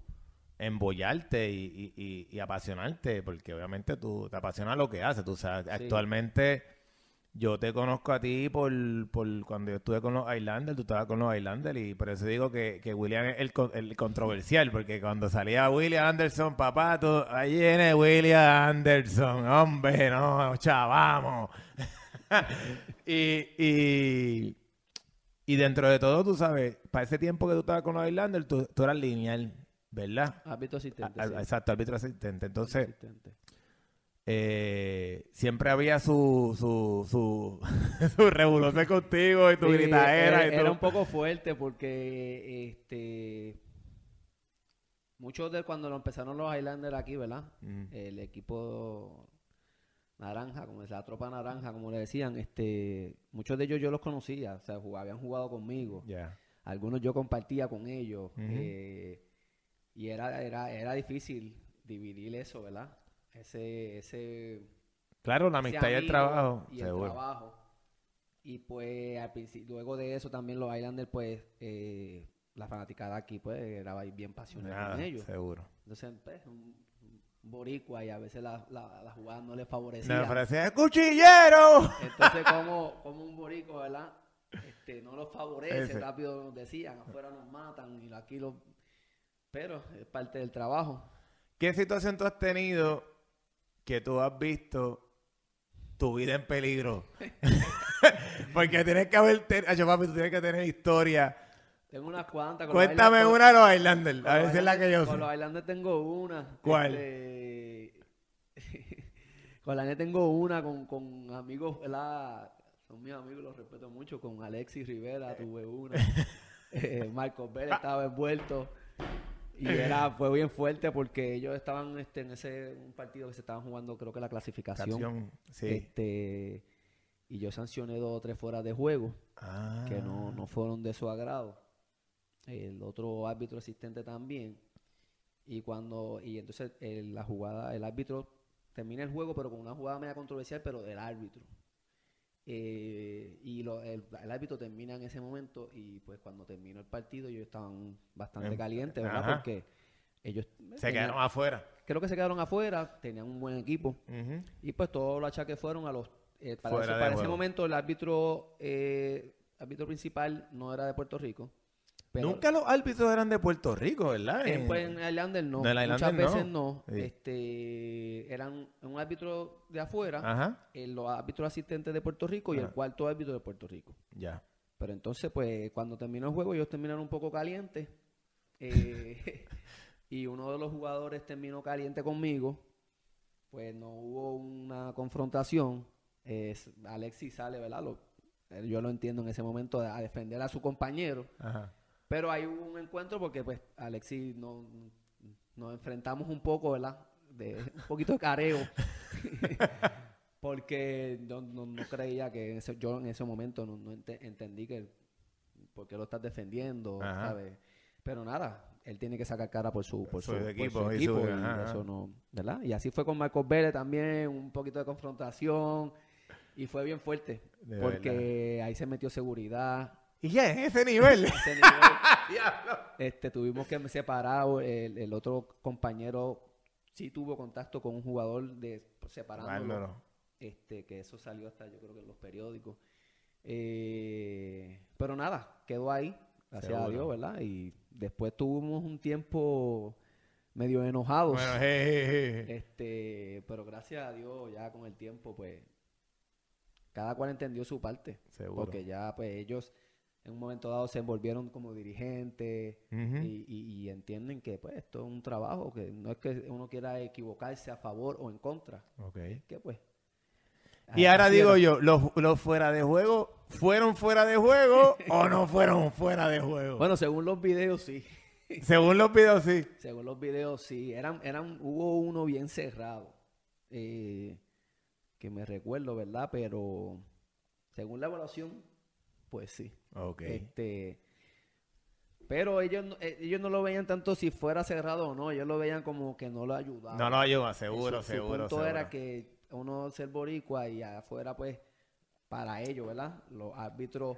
Speaker 1: embollarte y, y- y- y apasionarte, porque obviamente tú te apasiona lo que haces, tú sabes,
Speaker 2: Sí.
Speaker 1: actualmente yo te conozco a ti por, por cuando yo estuve con los Islanders, tú estabas con los Islanders y por eso digo que, que William es el, el controversial, porque cuando salía William Anderson, papá, tú, ahí viene William Anderson, hombre, no, chavamos. *laughs* y, y, y dentro de todo, tú sabes, para ese tiempo que tú estabas con los Islanders, tú, tú eras lineal, ¿verdad?
Speaker 2: Árbitro asistente.
Speaker 1: A- a-
Speaker 2: sí.
Speaker 1: Exacto, árbitro asistente. Entonces,
Speaker 2: Asistente.
Speaker 1: Eh, siempre había su su su, *laughs* su revolución contigo y tu
Speaker 2: Sí,
Speaker 1: gritadera
Speaker 2: era,
Speaker 1: y
Speaker 2: era un poco fuerte porque este muchos de cuando lo empezaron los Highlanders aquí, ¿verdad?
Speaker 1: Mm,
Speaker 2: El equipo naranja, como es la tropa naranja, como le decían, este, muchos de ellos yo los conocía, o sea, habían jugado conmigo. Algunos yo compartía con ellos. Eh, y era, era, era difícil dividir eso, ¿verdad? Ese, ese
Speaker 1: Claro, la
Speaker 2: ese
Speaker 1: amistad y el trabajo,
Speaker 2: y el
Speaker 1: seguro.
Speaker 2: trabajo. Y pues al princi- luego de eso también los Islanders, pues eh, la fanaticada aquí pues era bien pasional
Speaker 1: Nada,
Speaker 2: con ellos.
Speaker 1: seguro.
Speaker 2: Entonces, pues, un, un boricua y a veces la, la, la jugada no le favorecía.
Speaker 1: Me ofrecía cuchillero.
Speaker 2: Entonces, como, como un boricua, ¿verdad? Este, no los favorece,
Speaker 1: Ese.
Speaker 2: rápido nos decían, afuera nos matan y aquí los... Pero es parte del trabajo.
Speaker 1: ¿Qué situación tú has tenido que tú has visto tu vida en peligro? *laughs* *laughs* Porque tienes que haber, Acho, papi, tú tienes que tener historia.
Speaker 2: Tengo unas cuantas. con
Speaker 1: Cuéntame una de los Islanders, a ver si es la que yo
Speaker 2: Con
Speaker 1: sé.
Speaker 2: los Islanders tengo una.
Speaker 1: ¿Cuál?
Speaker 2: este, *laughs* con la Islanders tengo una con, con amigos, ¿verdad? Son mis amigos, los respeto mucho. Con Alexis Rivera tuve una. Eh, Marcos Vélez estaba envuelto. Y era, fue bien fuerte porque ellos estaban este, en ese un partido que se estaban jugando, creo que la clasificación.
Speaker 1: Sí.
Speaker 2: Este, y yo sancioné dos o tres fuera de juego
Speaker 1: Ah.
Speaker 2: que no, no fueron de su agrado. El otro árbitro asistente también. Y cuando, y entonces el- la jugada, el árbitro termina el juego, pero con una jugada media controversial, pero del árbitro. Eh, y lo- el, el árbitro termina en ese momento y pues cuando terminó el partido ellos estaban bastante
Speaker 1: Em,
Speaker 2: calientes, ¿verdad?
Speaker 1: ajá.
Speaker 2: Porque ellos
Speaker 1: Se
Speaker 2: tenían-
Speaker 1: quedaron afuera.
Speaker 2: creo que se quedaron afuera, tenían un buen equipo. Y pues todos los achaques fueron a los... eh, para ese momento el árbitro, eh, árbitro principal no era de Puerto Rico. Pero
Speaker 1: Nunca los árbitros eran de Puerto Rico, ¿verdad?
Speaker 2: en,
Speaker 1: En-
Speaker 2: pues, Islander no.
Speaker 1: El
Speaker 2: Muchas veces
Speaker 1: no.
Speaker 2: no.
Speaker 1: Sí.
Speaker 2: Este, eran un árbitro de afuera,
Speaker 1: Ajá,
Speaker 2: eh, los árbitros asistentes de Puerto Rico y el
Speaker 1: Ajá.
Speaker 2: cuarto árbitro de Puerto Rico.
Speaker 1: ya.
Speaker 2: Pero entonces, pues, cuando terminó el juego, ellos terminaron un poco calientes. eh, *laughs* y uno de los jugadores terminó caliente conmigo. Pues no hubo una confrontación. Alexis sale, ¿verdad? Lo- yo lo entiendo en ese momento a defender a su compañero.
Speaker 1: Ajá.
Speaker 2: Pero hay un encuentro porque, pues, Alexis no, nos enfrentamos un poco, ¿verdad? De un poquito de careo. *laughs* porque no, no- no creía que en ese- yo en ese momento no, no ente- entendí que por qué lo estás defendiendo,
Speaker 1: Ajá.
Speaker 2: ¿sabes? Pero nada, él tiene que sacar cara por su, por
Speaker 1: Su
Speaker 2: su, por su
Speaker 1: equipo y su-
Speaker 2: eso no, ¿verdad? Y así fue con Marcos Vélez también, un poquito de confrontación y fue bien fuerte
Speaker 1: De
Speaker 2: porque ahí se metió seguridad,
Speaker 1: Y ya en ese nivel.
Speaker 2: ese *laughs* nivel, este, tuvimos que separar, el, el otro compañero sí tuvo contacto con un jugador de separándolo,
Speaker 1: Bárbaro.
Speaker 2: este, que eso salió hasta yo creo que en los periódicos. Eh, pero nada, quedó ahí, gracias a. Dios, ¿verdad? Y después tuvimos un tiempo medio enojados.
Speaker 1: Bueno.
Speaker 2: Este, pero gracias a Dios, ya con el tiempo, pues, cada cual entendió su parte.
Speaker 1: Seguro.
Speaker 2: Porque ya, pues, ellos en un momento dado se envolvieron como dirigentes y, y- y entienden que pues esto es un trabajo, que no es que uno quiera equivocarse a favor o en contra,
Speaker 1: Ok.
Speaker 2: que pues...
Speaker 1: Y ahora digo
Speaker 2: era.
Speaker 1: yo, ¿los, los fuera de juego fueron fuera de juego o no fueron fuera de juego?
Speaker 2: Bueno, según los videos sí. *laughs*
Speaker 1: Según los videos, sí.
Speaker 2: Según los videos, sí. Eran, eran, hubo uno bien cerrado. eh, que me recuerdo, ¿verdad? Pero según la evaluación, pues sí.
Speaker 1: Ok.
Speaker 2: Este, pero ellos, no- eh, ellos no lo veían tanto si fuera cerrado o no. Ellos lo veían como que no lo ayudaba.
Speaker 1: No lo ayuda, seguro,
Speaker 2: Su- su
Speaker 1: seguro,
Speaker 2: punto
Speaker 1: seguro.
Speaker 2: era que uno ser boricua y afuera, pues, para ellos, ¿verdad? Los árbitros,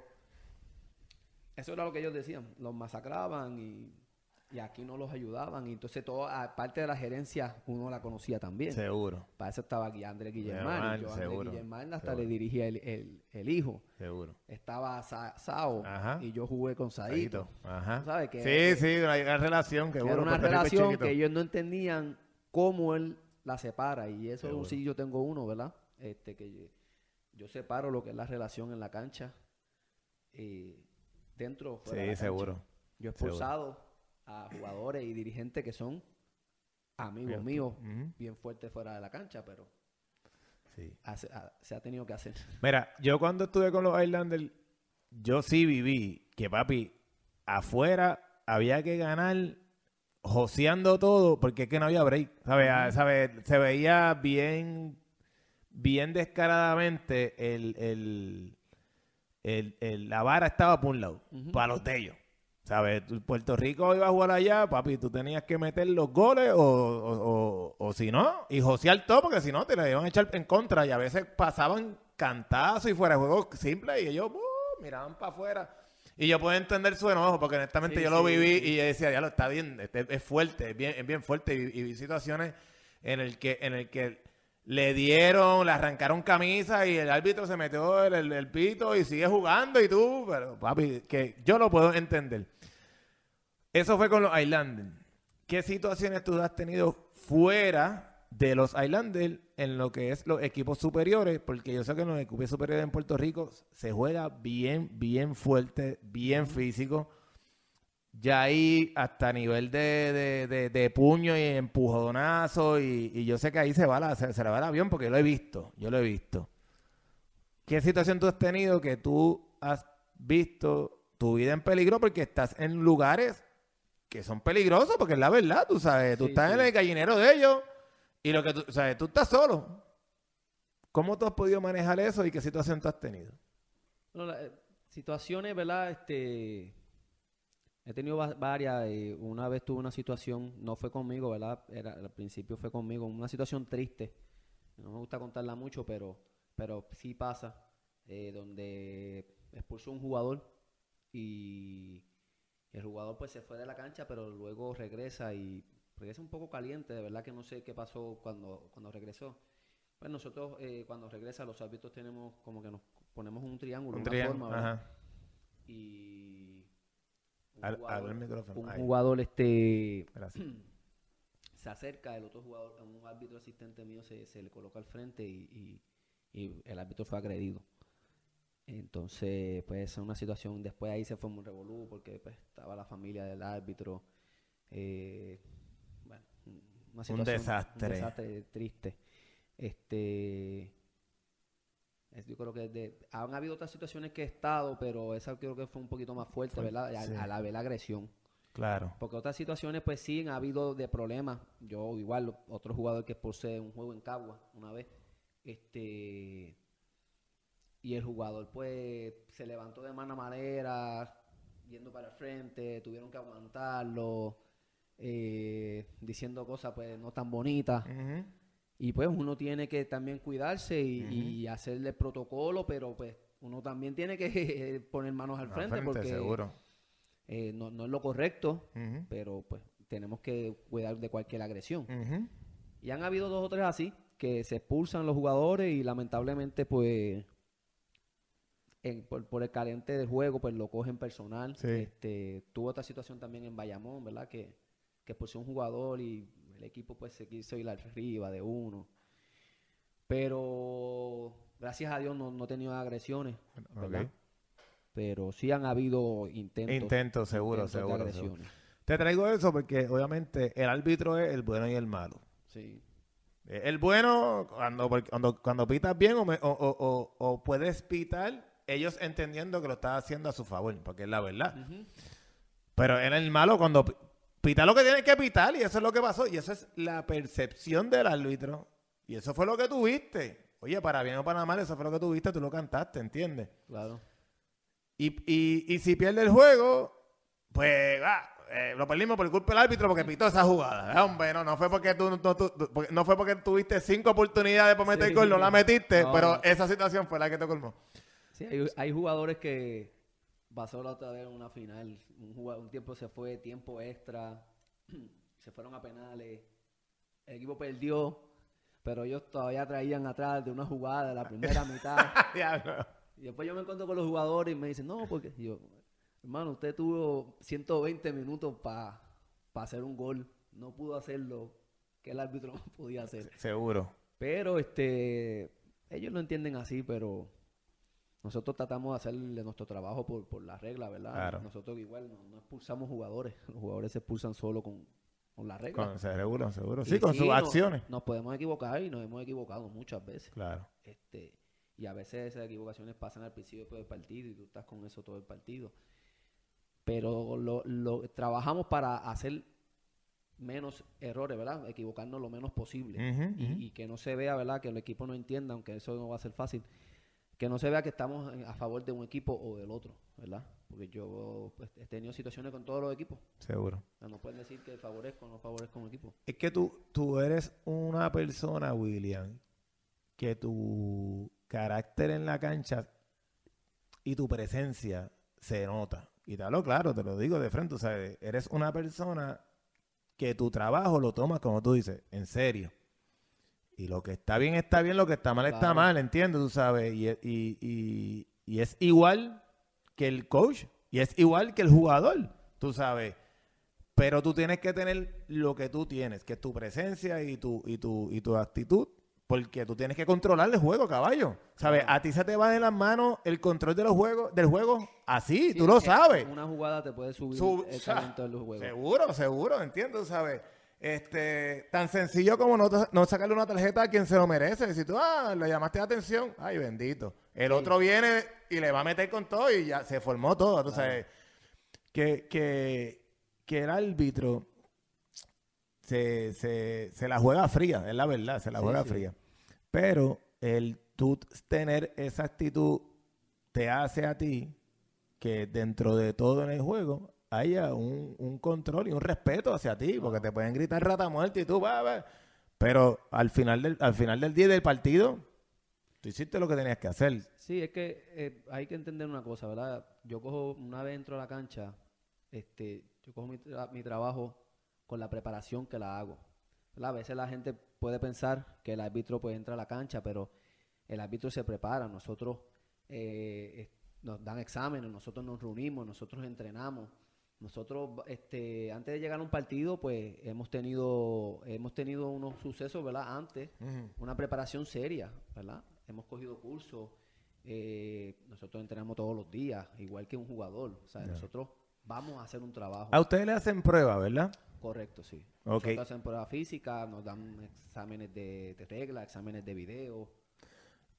Speaker 2: eso era lo que ellos decían, los masacraban y, y aquí no los ayudaban. Y entonces, todo, aparte de la gerencia, uno la conocía también.
Speaker 1: Seguro,
Speaker 2: Para eso estaba Gui- Andrés Guillermán. Yo a Andrés
Speaker 1: seguro,
Speaker 2: Guillermán hasta
Speaker 1: seguro.
Speaker 2: le dirigía el, el- el hijo.
Speaker 1: seguro.
Speaker 2: Estaba Sa- Sao
Speaker 1: Ajá.
Speaker 2: y yo jugué con Saito.
Speaker 1: Ajá.
Speaker 2: Sabes que-
Speaker 1: sí, sí, una, una relación que
Speaker 2: Era una relación que ellos no entendían cómo él la separa. Y eso
Speaker 1: Seguro.
Speaker 2: sí yo tengo uno, ¿verdad? Este que yo, yo separo lo que es la relación en la cancha. eh, dentro fuera de
Speaker 1: Sí,
Speaker 2: la cancha.
Speaker 1: seguro.
Speaker 2: Yo he expulsado a jugadores y dirigentes que son amigos
Speaker 1: Bien,
Speaker 2: míos, bien fuertes fuera de la cancha, pero
Speaker 1: Sí.
Speaker 2: hace- se ha tenido que hacer. *laughs*
Speaker 1: Mira, yo cuando estuve con los Islanders, yo sí viví que, papi, afuera había que ganar joseando todo porque es que no había break. ¿Sabes? ¿sabes? Se veía bien, bien descaradamente el, el, el- el- la vara estaba por un lado, para los de ellos. ¿Sabes? Puerto Rico iba a jugar allá, papi, tú tenías que meter los goles o, o, o- o si no, y josear todo, porque si no te la iban a echar en contra y a veces pasaban cantazos y fuera de juego simple y ellos uh, miraban para afuera. Y yo puedo entender su enojo, porque honestamente
Speaker 2: Sí,
Speaker 1: yo lo viví
Speaker 2: sí.
Speaker 1: y yo decía, ya lo está bien, este, es fuerte, es bien, es bien fuerte. Y, y vi situaciones en el que, en el que le dieron, le arrancaron camisa y el árbitro se metió el, el- el pito y sigue jugando y tú, pero papi, que yo lo puedo entender. Eso fue con los Islanders. ¿Qué situaciones tú has tenido fuera de los Islanders en lo que es los equipos superiores? Porque yo sé que en los equipos superiores en Puerto Rico se juega bien, bien fuerte, bien físico. Ya ahí hasta nivel de, de, de- puño y empujonazo y, yo sé que ahí se va la, se, se le va el avión porque yo lo he visto, yo lo he visto. ¿Qué situación tú has tenido que tú has visto tu vida en peligro porque estás en lugares que son peligrosos? Porque es la verdad, tú sabes, tú
Speaker 2: Sí,
Speaker 1: estás
Speaker 2: sí.
Speaker 1: en el gallinero de ellos y lo que tú, sabes, tú estás solo. ¿Cómo tú has podido manejar eso y qué situación tú has tenido?
Speaker 2: Bueno, la- eh, situaciones, ¿verdad? Este, he tenido va- varias. eh, una vez tuve una situación, no fue conmigo, ¿verdad? Era, al principio fue conmigo, una situación triste. No me gusta contarla mucho, pero, pero sí pasa. eh, donde expulsó un jugador y el jugador pues se fue de la cancha, pero luego regresa y regresa un poco caliente. De verdad que no sé qué pasó cuando, cuando regresó. Pues nosotros eh, cuando regresa los árbitros tenemos como que nos ponemos un triángulo,
Speaker 1: Un
Speaker 2: una
Speaker 1: triángulo,
Speaker 2: forma. Y un
Speaker 1: Al-
Speaker 2: jugador,
Speaker 1: micrófono,
Speaker 2: un jugador, este
Speaker 1: Gracias. *clears throat*
Speaker 2: se acerca, el otro jugador, un árbitro asistente mío se, se le coloca al frente y, y- y el árbitro fue agredido. Entonces, pues es una situación, después ahí se fue un revolú porque pues, estaba la familia del árbitro. eh, bueno, una situación,
Speaker 1: desastre.
Speaker 2: Un desastre triste. Este, es- yo creo que de- han habido otras situaciones que he estado, pero esa creo que fue un poquito más fuerte,
Speaker 1: Fue-
Speaker 2: ¿verdad?
Speaker 1: Sí.
Speaker 2: al haber la agresión.
Speaker 1: Claro.
Speaker 2: Porque otras situaciones, pues sí, ha habido de problemas. Yo, igual, otro jugador que posee un juego en Cagua una vez, este. Y el jugador, pues, se levantó de mano manera, yendo para el frente, tuvieron que aguantarlo, eh, diciendo cosas, pues, no tan bonitas. Y pues uno tiene que también cuidarse y, hacerle protocolo, pero pues uno también tiene que *laughs* poner manos al
Speaker 1: Al
Speaker 2: frente, porque
Speaker 1: seguro.
Speaker 2: eh, no, no es lo correcto pero pues tenemos que cuidar de cualquier agresión. Y han habido dos o tres así, que se expulsan los jugadores y lamentablemente pues en- por, por el carente del juego pues lo cogen personal.
Speaker 1: Sí.
Speaker 2: Este, tuvo otra situación también en Bayamón, ¿verdad? Que, que expulsó un jugador y el equipo pues se quiso ir arriba de uno. Pero gracias a Dios no, no he tenido agresiones, ¿verdad? Pero sí han habido intentos.
Speaker 1: Intentos, seguro,
Speaker 2: intentos de
Speaker 1: seguro, seguro.
Speaker 2: agresiones.
Speaker 1: Te traigo eso porque obviamente el árbitro es el bueno y el malo.
Speaker 2: Sí.
Speaker 1: Eh, El bueno, cuando, cuando, cuando pitas bien o, me- o- o- o- o puedes pitar, ellos entendiendo que lo estás haciendo a su favor, porque es la verdad. Pero en el malo, cuando pi- pita lo que tiene que pitar, y eso es lo que pasó, y eso es la percepción del árbitro, y eso fue lo que tuviste. Oye, para bien o para mal, eso fue lo que tuviste, tú lo cantaste, ¿entiendes?
Speaker 2: Claro.
Speaker 1: Y, y, y si pierde el juego, pues ah, eh, lo perdimos por culpa del árbitro porque pitó esa jugada. Ah, hombre, no, no fue porque tú, tú- tú- no fue porque tuviste cinco oportunidades para meter
Speaker 2: Sí.
Speaker 1: gol, no la metiste,
Speaker 2: No,
Speaker 1: pero
Speaker 2: no.
Speaker 1: esa situación fue la que te colmó.
Speaker 2: Sí, hay, hay jugadores que pasó la otra vez en una final. Un, tiempo se fue, tiempo extra. *clears throat* se fueron a penales. El equipo perdió, pero ellos todavía traían atrás de una jugada de la primera *laughs* mitad. Y después yo me encuentro con los jugadores y me dicen, no, porque y yo, hermano, usted tuvo 120 minutos para hacer un gol. No pudo hacerlo que el árbitro *laughs* no podía hacer.
Speaker 1: Seguro.
Speaker 2: Pero este ellos lo entienden así, pero nosotros tratamos de hacer nuestro trabajo por, por la regla, ¿verdad?
Speaker 1: Claro.
Speaker 2: Nosotros igual no, no expulsamos jugadores. Los jugadores se expulsan solo con, con la regla.
Speaker 1: Con, seguro, seguro.
Speaker 2: Y
Speaker 1: Sí, con sus acciones.
Speaker 2: Nos podemos equivocar y nos hemos equivocado muchas veces.
Speaker 1: Claro.
Speaker 2: Este, y a veces esas equivocaciones pasan al principio del partido y tú estás con eso todo el partido. Pero lo, lo- trabajamos para hacer menos errores, ¿verdad? Equivocarnos lo menos posible. Y que no se vea, ¿verdad? Que el equipo no entienda, aunque eso no va a ser fácil. Que no se vea que estamos a favor de un equipo o del otro, ¿verdad? Porque yo pues, he tenido situaciones con todos los equipos.
Speaker 1: Seguro.
Speaker 2: O sea, no pueden decir que favorezco o no favorezco a un equipo.
Speaker 1: Es que tú, tú eres una persona, William, que tu carácter en la cancha y tu presencia se nota. Y te hablo claro, te lo digo de frente, o sea, eres una persona que tu trabajo lo tomas, como tú dices, en serio. Y lo que está bien está bien, lo que está mal está
Speaker 2: Claro.
Speaker 1: mal, ¿entiendes? Tú sabes, y, y- y- y es igual que el coach, y es igual que el jugador, tú sabes. Pero tú tienes que tener lo que tú tienes, que es tu presencia y tu, y tu, y tu actitud. Porque tú tienes que controlar el juego, caballo. ¿Sabes?
Speaker 2: Claro.
Speaker 1: A ti se te va de las manos el control de los juegos, del juego así,
Speaker 2: Sí,
Speaker 1: tú lo sabes.
Speaker 2: Una jugada te puede subir
Speaker 1: Sub-
Speaker 2: el talento *laughs* del juego.
Speaker 1: Seguro, seguro, entiendo, ¿sabes? Este, tan sencillo como no, no sacarle una tarjeta a quien se lo merece. Si tú, ah, le llamaste la atención, ay, bendito. El
Speaker 2: Sí.
Speaker 1: otro viene y le va a meter con todo y ya se formó todo.
Speaker 2: Claro.
Speaker 1: sabes, que, que, que el árbitro se, se, se la juega fría, es la verdad, se la
Speaker 2: Sí,
Speaker 1: juega
Speaker 2: sí.
Speaker 1: fría. Pero el tú tener esa actitud te hace a ti que dentro de todo en el juego haya un, un control y un respeto hacia ti, porque te pueden gritar rata muerta y tú va, va. Pero al final del, al final del día del partido, tú hiciste lo que tenías que hacer.
Speaker 2: Sí, es que eh, hay que entender una cosa, ¿verdad? Yo cojo una vez dentro de la cancha, este, yo cojo mi, tra- mi trabajo con la preparación que la hago. ¿verdad? A veces la gente puede pensar que el árbitro pues entra a la cancha, pero el árbitro se prepara. Nosotros eh, nos dan exámenes, nosotros nos reunimos, nosotros entrenamos. Nosotros, este, antes de llegar a un partido, pues hemos tenido, hemos tenido unos sucesos, ¿verdad? Antes, una preparación seria, ¿verdad? Hemos cogido cursos, eh, nosotros entrenamos todos los días, igual que un jugador. O sea, nosotros vamos a hacer un trabajo.
Speaker 1: A ustedes le hacen prueba, ¿verdad?
Speaker 2: Correcto, sí.
Speaker 1: Ok.
Speaker 2: Nosotros hacen prueba física, nos dan exámenes de, de regla, exámenes de video.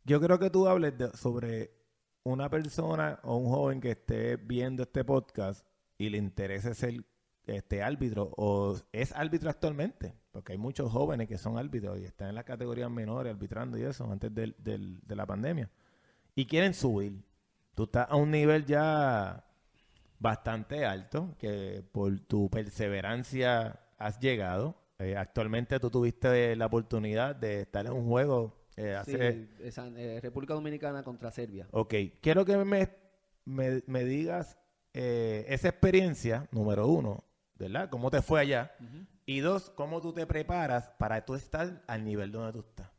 Speaker 1: Yo creo que tú hables de- sobre una persona o un joven que esté viendo este podcast y le interese ser este árbitro o es árbitro actualmente, porque hay muchos jóvenes que son árbitros y están en las categorías menores arbitrando y eso antes del- del- de la pandemia y quieren subir. Tú estás a un nivel ya bastante alto que por tu perseverancia has llegado. Eh, actualmente tú tuviste la oportunidad de estar en un juego eh, hace
Speaker 2: Sí, esa- eh, República Dominicana contra Serbia.
Speaker 1: Ok, quiero que me, me, me digas eh, esa experiencia, número uno, ¿verdad? ¿Cómo te fue allá? Y dos, ¿cómo tú te preparas para tú estar al nivel donde tú estás?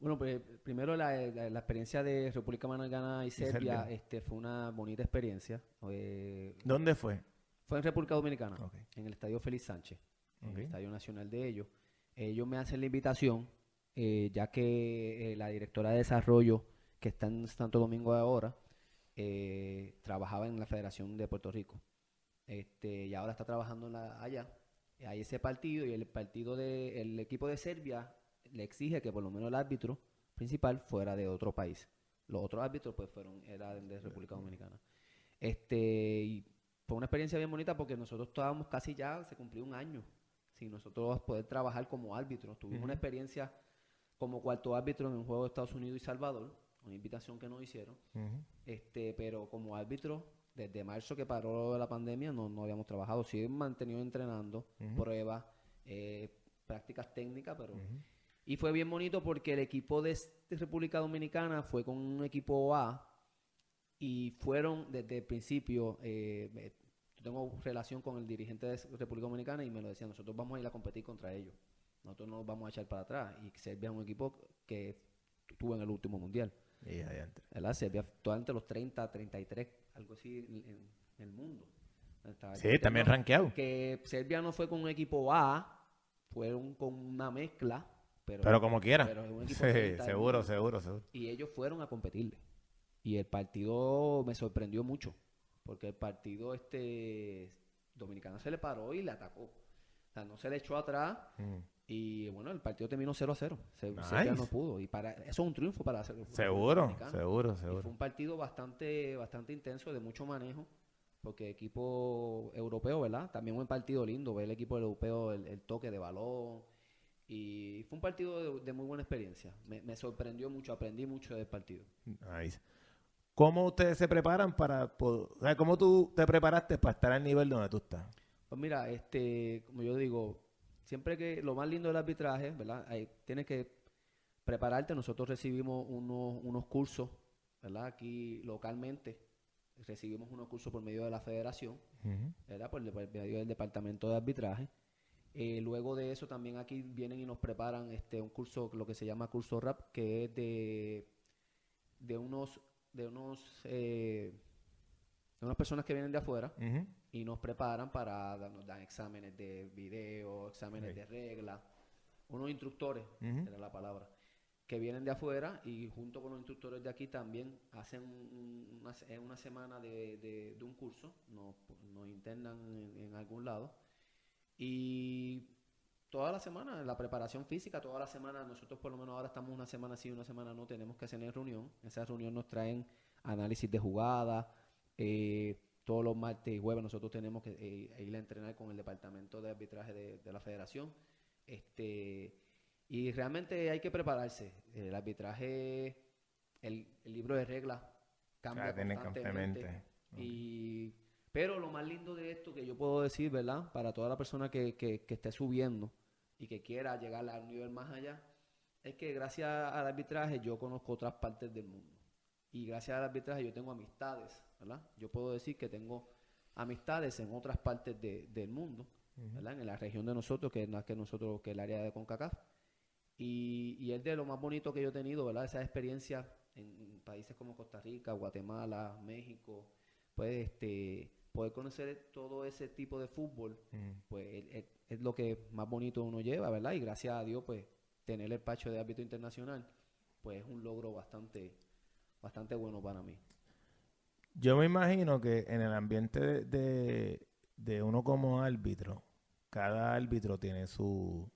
Speaker 2: Bueno, pues primero la, la- la experiencia de República Dominicana y Serbia,
Speaker 1: Serbia.
Speaker 2: este, fue una bonita experiencia. Eh,
Speaker 1: ¿Dónde fue?
Speaker 2: fue en República Dominicana, en el Estadio Félix Sánchez, en el Estadio Nacional de ellos. Ellos me hacen la invitación, eh, ya que eh, la directora de desarrollo que está en Santo Domingo ahora, eh, trabajaba en la Federación de Puerto Rico. Este, y ahora está trabajando en la- allá. Hay ese partido y el partido del equipo de Serbia le exige que por lo menos el árbitro principal fuera de otro país. Los otros árbitros pues fueron, eran de República Dominicana. Este, y fue una experiencia bien bonita porque nosotros estábamos casi ya, se cumplió un año sin nosotros poder trabajar como árbitros. Tuvimos una experiencia como cuarto árbitro en un juego de Estados Unidos y Salvador, una invitación que nos hicieron. Este, pero como árbitro, desde marzo que paró la pandemia, no, no habíamos trabajado. Sí hemos mantenido entrenando, pruebas, eh, prácticas técnicas, pero... Y fue bien bonito porque el equipo de, de República Dominicana fue con un equipo A y fueron desde el principio... eh, yo tengo relación con el dirigente de República Dominicana y me lo decía, nosotros vamos a ir a competir contra ellos. Nosotros no nos vamos a echar para atrás. Y Serbia es un equipo que tuvo en el último mundial.
Speaker 1: Y adiante.
Speaker 2: ¿verdad? Serbia actuaba entre los 30, 33, algo así en, en- el mundo. Estaba
Speaker 1: Sí,
Speaker 2: el
Speaker 1: también
Speaker 2: tema
Speaker 1: rankeado.
Speaker 2: Que Serbia no fue con un equipo A, fueron con una mezcla, pero,
Speaker 1: Pero como quiera.
Speaker 2: pero es un *laughs* equipo
Speaker 1: Sí,
Speaker 2: 30 del
Speaker 1: seguro, seguro, seguro.
Speaker 2: Y ellos fueron a competirle. Y el partido me sorprendió mucho, porque el partido este dominicano se le paró y le atacó. O sea, no se le echó atrás
Speaker 1: Mm.
Speaker 2: Y bueno, el partido terminó 0 a 0. Se,
Speaker 1: Nice.
Speaker 2: Serbia no pudo. Y para eso es un triunfo para hacer
Speaker 1: Seguro, seguro,
Speaker 2: y fue
Speaker 1: seguro.
Speaker 2: un partido bastante, bastante intenso, de mucho manejo, porque equipo europeo, ¿verdad? También un partido lindo, ver el equipo europeo, el, el toque de balón. Y fue un partido de, de muy buena experiencia. Me, me sorprendió mucho, aprendí mucho del partido.
Speaker 1: Nice. ¿Cómo ustedes se preparan para poder, o sea, cómo tú te preparaste para estar al nivel donde tú estás?
Speaker 2: Pues mira, este, como yo digo, siempre que lo más lindo del arbitraje, ¿verdad? Tienes que prepararte. Nosotros recibimos unos, unos cursos, ¿verdad? Aquí localmente recibimos unos cursos por medio de la federación. ¿verdad? Por, por medio del departamento de arbitraje. Eh, luego de eso también aquí vienen y nos preparan este un curso, lo que se llama curso RAP, que es de, de unos, de unos, eh, de unas personas que vienen de afuera. Y nos preparan para nos dan exámenes de video, exámenes de regla, unos instructores, era la palabra, que vienen de afuera y junto con los instructores de aquí también hacen un- una, se- una semana de, de- de un curso, nos, nos internan en, en algún lado. Y toda la semana, la preparación física, toda la semana, nosotros por lo menos ahora estamos una semana sí, una semana no, tenemos que hacer reunión, en esa reunión nos traen análisis de jugada, eh, todos los martes y jueves nosotros tenemos que eh, ir a entrenar con el departamento de arbitraje de, de la federación. Este, y realmente hay que prepararse. El arbitraje, el, el libro de reglas cambia
Speaker 1: Ah,
Speaker 2: constantemente. Y, pero lo más lindo de esto que yo puedo decir, ¿verdad? Para toda la persona que, que, que esté subiendo y que quiera llegar a un nivel más allá, es que gracias al arbitraje yo conozco otras partes del mundo. Y gracias al arbitraje yo tengo amistades, ¿verdad? Yo puedo decir que tengo amistades en otras partes de- del mundo, ¿verdad? En la región de nosotros, que es la que nosotros, que es el área de CONCACAF. Y, y es de lo más bonito que yo he tenido, ¿verdad? Esa experiencia en países como Costa Rica, Guatemala, México, pues este, poder conocer todo ese tipo de fútbol, pues es, es- es lo que más bonito uno lleva, ¿verdad? Y gracias a Dios, pues tener el pacho de árbitro internacional, pues es un logro bastante, bastante bueno para mí.
Speaker 1: Yo me imagino que en el ambiente de, de- de uno como árbitro, cada árbitro tiene su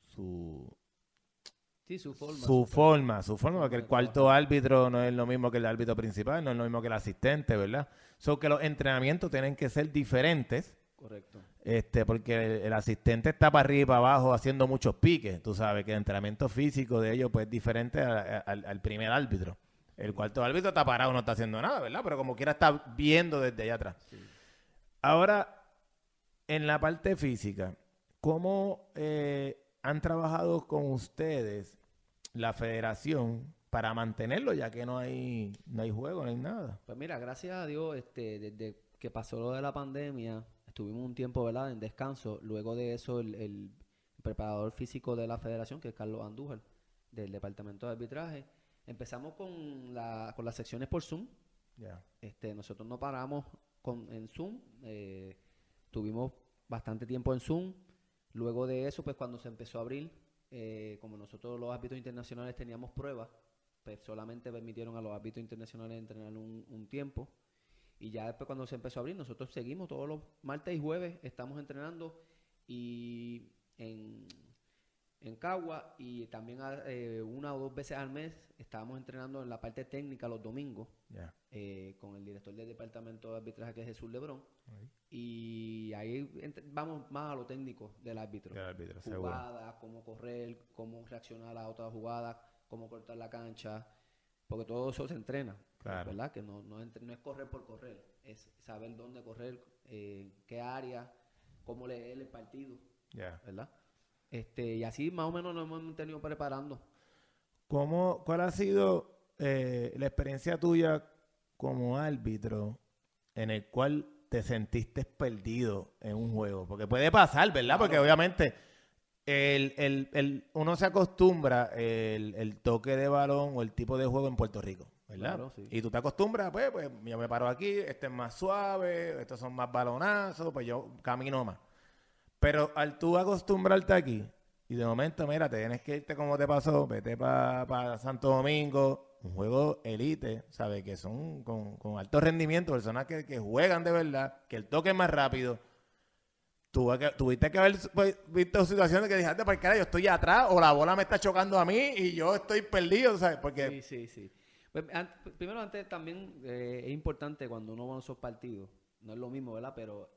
Speaker 1: su
Speaker 2: Sí, su forma.
Speaker 1: su forma, su forma, porque el cuarto árbitro no es lo mismo que el árbitro principal, no es lo mismo que el asistente, ¿verdad? So que los entrenamientos tienen que ser diferentes,
Speaker 2: Correcto.
Speaker 1: este, porque el, el asistente está para arriba y para abajo haciendo muchos piques, tú sabes que el entrenamiento físico de ellos pues es diferente a- a- al, al primer árbitro. El cuarto árbitro está parado, no está haciendo nada, ¿verdad? Pero como quiera está viendo desde allá atrás.
Speaker 2: Sí.
Speaker 1: Ahora, en la parte física, ¿cómo eh, han trabajado con ustedes la federación para mantenerlo, ya que no hay, no hay juego, no hay nada?
Speaker 2: Pues mira, gracias a Dios, este, desde que pasó lo de la pandemia, estuvimos un tiempo, ¿verdad?, en descanso. Luego de eso, el, el preparador físico de la federación, que es Carlos Andújar, del departamento de arbitraje, empezamos con, la, con las secciones por Zoom.
Speaker 1: Ya.
Speaker 2: Este, nosotros no paramos con, en Zoom, eh, tuvimos bastante tiempo en Zoom. Luego de eso, pues cuando se empezó a abrir, eh, como nosotros los árbitros internacionales teníamos pruebas, pues solamente permitieron a los árbitros internacionales entrenar un, un tiempo. Y ya después cuando se empezó a abrir, nosotros seguimos todos los martes y jueves, estamos entrenando y en, en Cagua y también a- eh, una o dos veces al mes estábamos entrenando en la parte técnica los domingos eh, con el director del departamento de arbitraje que es Jesús Lebrón
Speaker 1: Ahí.
Speaker 2: y ahí vamos más a lo técnico del árbitro.
Speaker 1: Del árbitro, seguro.
Speaker 2: Jugadas, cómo correr, cómo reaccionar a otra jugada, cómo cortar la cancha, porque todo eso se entrena,
Speaker 1: Claro.
Speaker 2: ¿verdad? Que no, no, entre- no es correr por correr, es saber dónde correr, eh, qué área, cómo leer el partido. ¿verdad? Este, y así más o menos nos hemos tenido preparando.
Speaker 1: ¿Cómo, ¿Cuál ha sido eh, la experiencia tuya como árbitro en el cual te sentiste perdido en un juego? Porque puede pasar, ¿verdad? Porque obviamente el, el- el- uno se acostumbra el, el toque de balón o el tipo de juego en Puerto Rico, ¿verdad?
Speaker 2: Claro, sí.
Speaker 1: Y tú te acostumbras, pues, pues yo me paro aquí, este es más suave, estos son más balonazos, pues yo camino más. Pero al tú acostumbrarte aquí, y de momento, mira, te tienes que irte como te pasó, vete para Santo Domingo, un juego elite, ¿sabes? Que son con, con alto rendimiento, personas que, que juegan de verdad, que el toque es más rápido. Que- tuviste que haber pues, visto situaciones que dijiste, para cara, yo estoy atrás, o la bola me está chocando a mí y yo estoy perdido, ¿sabes? Porque
Speaker 2: Sí, sí, sí. Pues, an- primero, antes también eh, es importante cuando uno va a esos partidos, no es lo mismo, ¿verdad? Pero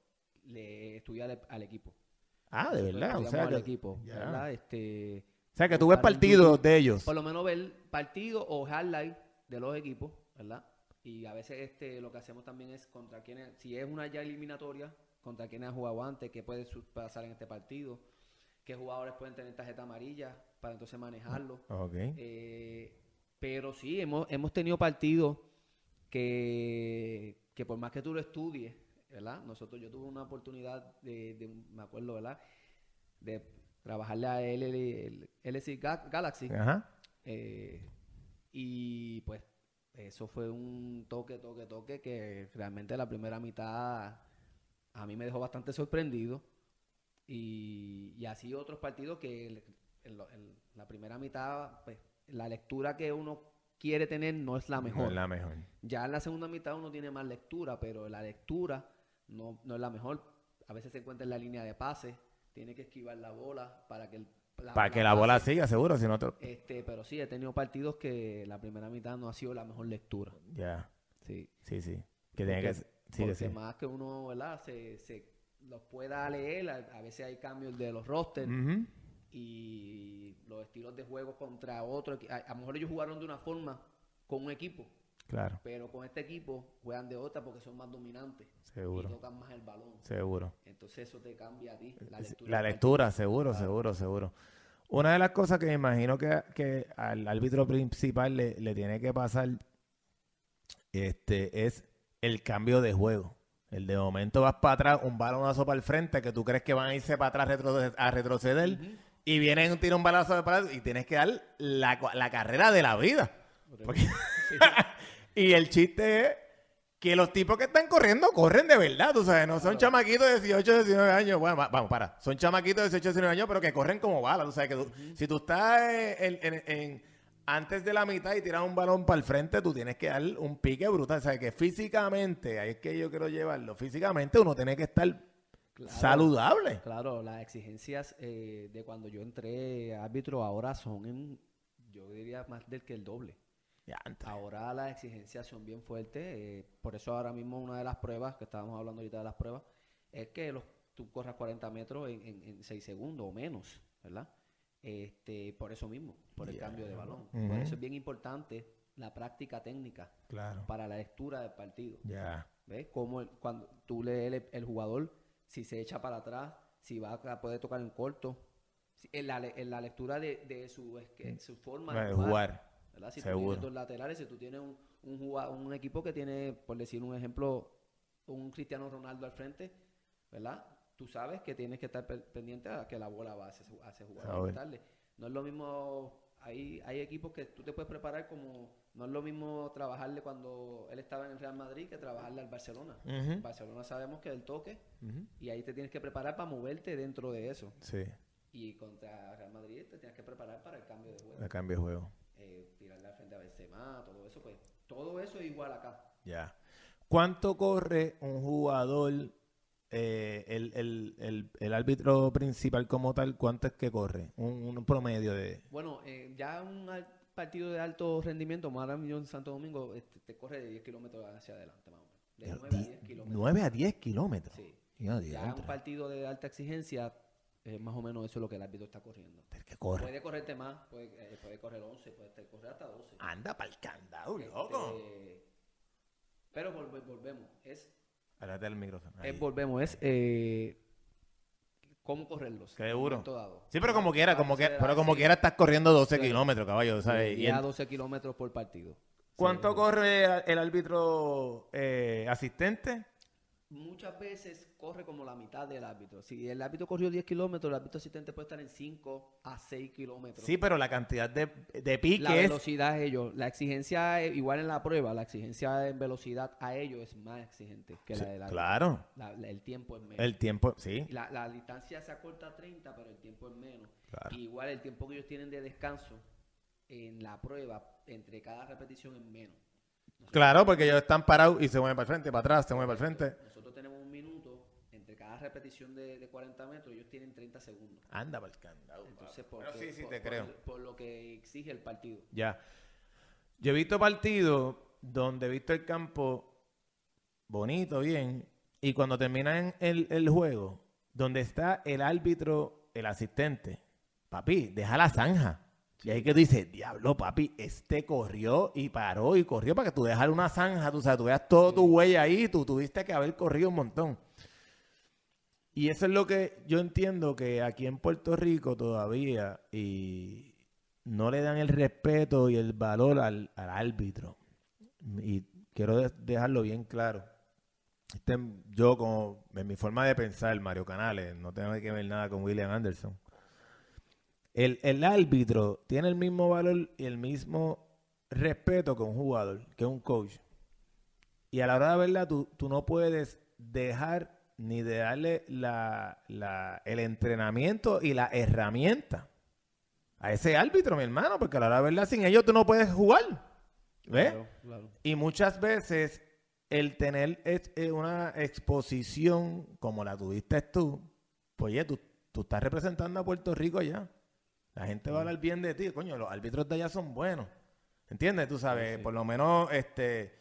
Speaker 2: le estudiar al equipo.
Speaker 1: Ah, de verdad. O sea,
Speaker 2: al
Speaker 1: que,
Speaker 2: equipo,
Speaker 1: ya.
Speaker 2: ¿verdad? Este,
Speaker 1: o sea, que tú ves partidos de ellos.
Speaker 2: por lo menos ver partidos o highlights de los equipos, ¿verdad? Y a veces este lo que hacemos también es contra quienes, si es una ya eliminatoria, contra quienes han jugado antes, qué puede pasar en este partido, qué jugadores pueden tener tarjeta amarilla para entonces manejarlo.
Speaker 1: Ok.
Speaker 2: Eh, pero sí, hemos, hemos tenido partidos que, que por más que tú lo estudies, ¿verdad? Nosotros, yo tuve una oportunidad de, de- me acuerdo, ¿verdad? De trabajarle a él, el, LC Ga- Galaxy.
Speaker 1: Ajá.
Speaker 2: eh, y pues eso fue un toque, toque, toque que realmente la primera mitad a mí me dejó bastante sorprendido. Y, y así otros partidos que el- la primera mitad, pues la lectura que uno quiere tener no es la mejor.
Speaker 1: No es la mejor.
Speaker 2: Ya en la segunda mitad uno tiene más lectura, pero la lectura no, no es la mejor. A veces se encuentra en la línea de pase, tiene que esquivar la bola para que el,
Speaker 1: Para que la bola siga, seguro, si no te...
Speaker 2: Este, pero sí, he tenido partidos que la primera mitad no ha sido la mejor lectura.
Speaker 1: Ya,
Speaker 2: Sí.
Speaker 1: sí, sí. Que tiene que...
Speaker 2: Porque-
Speaker 1: Sí,
Speaker 2: porque
Speaker 1: sí.
Speaker 2: más que uno, ¿verdad? Se, se los pueda leer, a, a veces hay cambios de los rosters y los estilos de juego contra otro. A, a lo mejor ellos jugaron de una forma con un equipo,
Speaker 1: Claro,
Speaker 2: pero con este equipo juegan de otra porque son más dominantes y
Speaker 1: seguro,
Speaker 2: tocan más el balón.
Speaker 1: seguro.
Speaker 2: Entonces eso te cambia a ti. La lectura.
Speaker 1: La lectura, seguro,
Speaker 2: Claro.
Speaker 1: seguro, seguro. Una de las cosas que me imagino que, que al árbitro principal le, le tiene que pasar este, es el cambio de juego. El de momento vas para atrás, un balonazo para el frente, que tú crees que van a irse para atrás a retroceder, y vienen un tiro un balazo para atrás y tienes que dar la, la carrera de la vida. Porque- *laughs*
Speaker 2: Sí.
Speaker 1: Y el chiste es que los tipos que están corriendo, corren de verdad, tú sabes, no son chamaquitos de 18, 19 años, bueno, va- vamos, para, son chamaquitos de 18, 19 años, pero que corren como balas, tú sabes, que tú- si tú estás en, en- en- antes de la mitad y tiras un balón para el frente, tú tienes que dar un pique brutal, sabes, que físicamente, ahí es que yo quiero llevarlo, físicamente uno tiene que estar
Speaker 2: Claro.
Speaker 1: saludable.
Speaker 2: Claro, las exigencias eh, de cuando yo entré árbitro ahora son, en, yo diría, más del que el doble. Ahora las exigencias son bien fuertes, eh, por eso ahora mismo una de las pruebas, que estábamos hablando ahorita de las pruebas, es que los, tú corras 40 metros en, en, en 6 segundos o menos, ¿verdad? Este, por eso mismo, por el cambio de balón. Por eso es bien importante la práctica técnica
Speaker 1: Claro.
Speaker 2: para la lectura del partido.
Speaker 1: Ya.
Speaker 2: ¿Ves? Como el- cuando tú lees el, el jugador, si se echa para atrás, si va a poder tocar en corto, si- en, la, en la lectura de, de su, es que- su forma
Speaker 1: De
Speaker 2: de
Speaker 1: jugar.
Speaker 2: Si tú
Speaker 1: Seguro.
Speaker 2: tienes dos laterales, si tú tienes un, un, un equipo que tiene, por decir un ejemplo, un Cristiano Ronaldo al frente, ¿verdad? Tú sabes que tienes que estar pe- pendiente a que la bola va a hacer, a darle. No es lo mismo, hay, hay equipos que tú te puedes preparar como, no es lo mismo trabajarle cuando él estaba en el Real Madrid que trabajarle al Barcelona. Barcelona sabemos que el toque y ahí te tienes que preparar para moverte dentro de eso.
Speaker 1: Sí,
Speaker 2: Y contra Real Madrid te tienes que preparar para el cambio de juego.
Speaker 1: el cambio de juego.
Speaker 2: Todo eso, pues, todo eso es igual acá.
Speaker 1: Ya. ¿Cuánto corre un jugador, eh, el, el, el, el árbitro principal como tal, cuánto es que corre? Un, un promedio de...
Speaker 2: Bueno, eh, ya un partido de alto rendimiento, mismo en Santo Domingo, este, te corre de 10 kilómetros hacia adelante, más o menos. De 9 a 10 kilómetros.
Speaker 1: 9 a 10 kilómetros.
Speaker 2: Sí.
Speaker 1: Ya,
Speaker 2: un partido de alta exigencia, eh, más o menos eso es lo que el árbitro está corriendo.
Speaker 1: Corre.
Speaker 2: Puede correrte más, puede, eh, puede correr 11, puede correr hasta 12.
Speaker 1: Anda para el candado, loco.
Speaker 2: Este, pero volve- volvemos, es,
Speaker 1: Háblate el micrófono.
Speaker 2: es volvemos, es eh, cómo correrlos. Dado.
Speaker 1: Sí, pero como quiera, como que, pero como
Speaker 2: sí.
Speaker 1: quiera estás corriendo 12
Speaker 2: Sí.
Speaker 1: kilómetros, caballo, ¿sabes?
Speaker 2: Y
Speaker 1: Y
Speaker 2: a
Speaker 1: el-
Speaker 2: 12 kilómetros por partido.
Speaker 1: ¿Cuánto
Speaker 2: Sí.
Speaker 1: corre el árbitro eh, asistente?
Speaker 2: Muchas veces corre como la mitad del árbitro. Si el árbitro corrió 10 kilómetros, el árbitro asistente puede estar en 5 a 6 kilómetros.
Speaker 1: Sí, pero la cantidad de, de
Speaker 2: la
Speaker 1: piques...
Speaker 2: velocidad es ellos. La exigencia, igual en la prueba, la exigencia en velocidad a ellos es más exigente que
Speaker 1: Sí,
Speaker 2: la del árbitro.
Speaker 1: claro.
Speaker 2: La- la- el tiempo es menos.
Speaker 1: El tiempo, sí.
Speaker 2: La, la distancia se acorta a 30, pero el tiempo es menos.
Speaker 1: Claro.
Speaker 2: Y igual el tiempo que ellos tienen de descanso en la prueba, entre cada repetición es menos.
Speaker 1: Claro, porque ellos están parados y se mueven para el frente, para atrás, se mueven para el frente.
Speaker 2: Nosotros tenemos un minuto entre cada repetición de, de 40 metros, ellos tienen 30 segundos.
Speaker 1: Anda para el candado.
Speaker 2: Entonces,
Speaker 1: Pero sí, sí,
Speaker 2: por,
Speaker 1: te
Speaker 2: por-
Speaker 1: creo.
Speaker 2: por lo que exige el partido.
Speaker 1: Ya. Yo he visto partidos donde he visto el campo bonito, bien, y cuando terminan el, el juego, donde está el árbitro, el asistente, papi, deja la zanja. Y ahí que tú dices, diablo, papi, este corrió y paró y corrió para que tú dejar una zanja, tú sabes, tú veas todo tu huella ahí, tú tuviste que haber corrido un montón. Y eso es lo que yo entiendo que aquí en Puerto Rico todavía y no le dan el respeto y el valor al, al árbitro. Y quiero de- dejarlo bien claro. Este, yo, como en mi forma de pensar, Mario Canales, no tengo que ver nada con William Anderson. El, el árbitro tiene el mismo valor y el mismo respeto que un jugador, que un coach. Y a la hora de verdad, tú, tú no puedes dejar ni de darle la, la- el entrenamiento y la herramienta a ese árbitro, mi hermano, porque a la hora de verdad, sin ellos tú no puedes jugar. ¿Ves?
Speaker 2: Claro, claro.
Speaker 1: Y muchas veces el tener es- eh, una exposición como la tuviste tú, pues oye, tú, tú estás representando a Puerto Rico allá. La gente va a hablar bien de ti. Coño, los árbitros de allá son buenos. ¿Entiendes? Tú sabes,
Speaker 2: sí.
Speaker 1: por lo menos este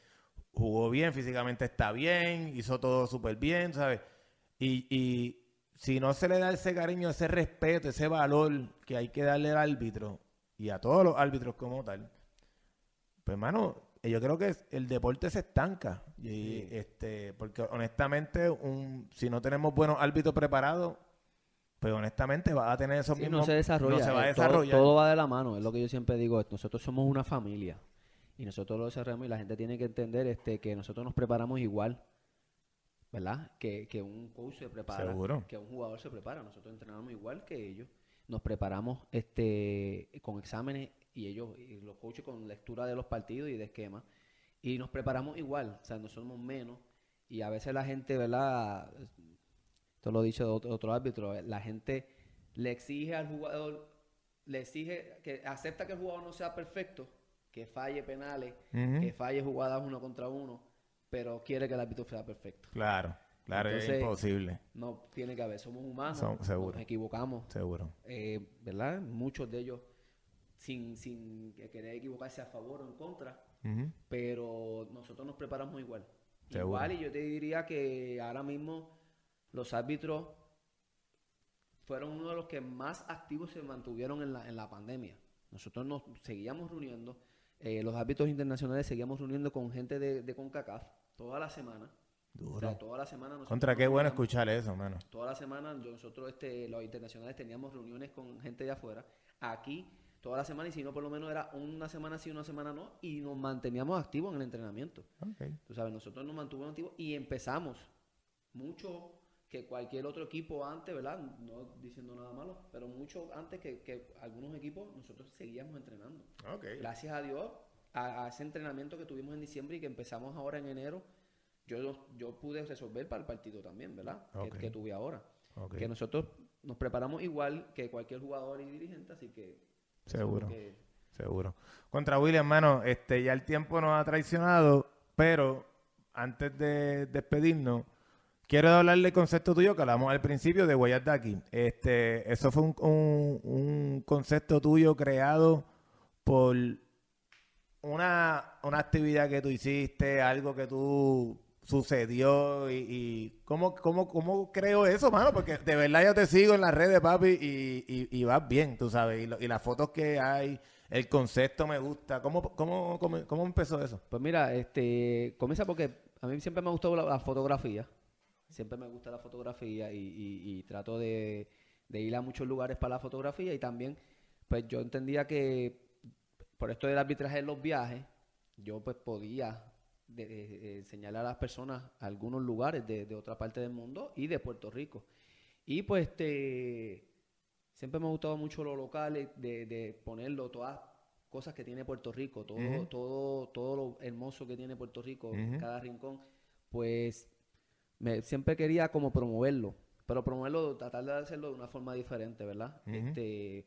Speaker 1: jugó bien, físicamente está bien, hizo todo súper bien, ¿sabes? Y, y si no se le da ese cariño, ese respeto, ese valor que hay que darle al árbitro y a todos los árbitros como tal, pues hermano, eh, yo creo que el deporte se estanca. Y,
Speaker 2: Sí.
Speaker 1: este, porque honestamente, un, si no tenemos buenos árbitros preparados, pues honestamente va a tener esos
Speaker 2: Sí,
Speaker 1: mismos.
Speaker 2: no se desarrolla.
Speaker 1: no se va a
Speaker 2: eh, todo-
Speaker 1: desarrollar.
Speaker 2: Todo, va de la mano, es lo que yo siempre digo. Nosotros somos una familia y nosotros lo desarrollamos y la gente tiene que entender este que nosotros nos preparamos igual, ¿verdad? Que, que un coach se prepara,
Speaker 1: Seguro.
Speaker 2: que un jugador se prepara. Nosotros entrenamos igual que ellos. Nos preparamos este con exámenes y ellos, y los coaches con lectura de los partidos y de esquemas. Y nos preparamos igual, o sea, no somos menos. Y a veces la gente, ¿verdad? Esto lo he dicho de otro, otro árbitro, eh, la gente le exige al jugador, le exige que acepta que el jugador no sea perfecto, que falle penales, que falle jugadas uno contra uno, pero quiere que el árbitro sea perfecto.
Speaker 1: Claro, claro, es
Speaker 2: Entonces-
Speaker 1: imposible,
Speaker 2: No tiene que haber, somos humanos,
Speaker 1: seguro.
Speaker 2: nos equivocamos,
Speaker 1: seguro.
Speaker 2: eh, ¿verdad? Muchos de ellos sin, sin que querer equivocarse a favor o en contra, pero nosotros nos preparamos igual.
Speaker 1: Seguro.
Speaker 2: Igual, y yo te diría que ahora mismo los árbitros fueron uno de los que más activos se mantuvieron en la, en la pandemia. Nosotros nos seguíamos reuniendo, eh, los árbitros internacionales seguíamos reuniendo con gente de, de CONCACAF toda la semana. O sea, toda la semana nosotros
Speaker 1: Contra qué bueno escuchar eso, mano.
Speaker 2: Toda la semana nosotros, este, los internacionales, teníamos reuniones con gente de afuera. Aquí, toda la semana, y si no, por lo menos era una semana sí, una semana no, y nos manteníamos activos en el entrenamiento. Tú sabes, nosotros nos mantuvimos activos y empezamos mucho que cualquier otro equipo antes, ¿verdad? No diciendo nada malo, pero mucho antes que, que algunos equipos, nosotros seguíamos entrenando.
Speaker 1: Ok.
Speaker 2: Gracias a Dios, a, a ese entrenamiento que tuvimos en diciembre y que empezamos ahora en enero, yo, yo pude resolver para el partido también, ¿verdad? Que-
Speaker 1: Ok.
Speaker 2: Que, tuve ahora.
Speaker 1: ok.
Speaker 2: Que nosotros nos preparamos igual que cualquier jugador y dirigente, así que...
Speaker 1: Seguro.
Speaker 2: que-
Speaker 1: seguro. Contra William, hermano, este, ya el tiempo nos ha traicionado, pero antes de despedirnos, quiero hablarle del concepto tuyo que hablamos al principio de Huellas de aquí. Este, eso fue un, un- concepto tuyo creado por una, una actividad que tú hiciste, algo que tú sucedió y, ¿cómo, cómo, cómo creo eso, mano? Porque de verdad yo te sigo en las redes, papi, y, y, vas bien, tú sabes, y, lo- y las fotos que hay, el concepto me gusta. ¿Cómo, cómo, cómo, cómo empezó eso?
Speaker 2: Pues mira, este, comienza porque a mí siempre me ha gustado la fotografía. Siempre me gusta la fotografía y, y- y trato de, de ir a muchos lugares para la fotografía y también, pues yo entendía que por esto del arbitraje en los viajes, yo pues podía de- enseñarle a las personas algunos lugares de, otra parte del mundo y de Puerto Rico. Y pues este, siempre me ha gustado mucho los locales, de, de ponerlo, todas cosas que tiene Puerto Rico, todo, todo, todo lo hermoso que tiene Puerto Rico,
Speaker 1: Ujú.
Speaker 2: cada rincón, pues me, siempre quería como promoverlo, pero promoverlo, tratar de hacerlo de una forma diferente, ¿verdad? Este,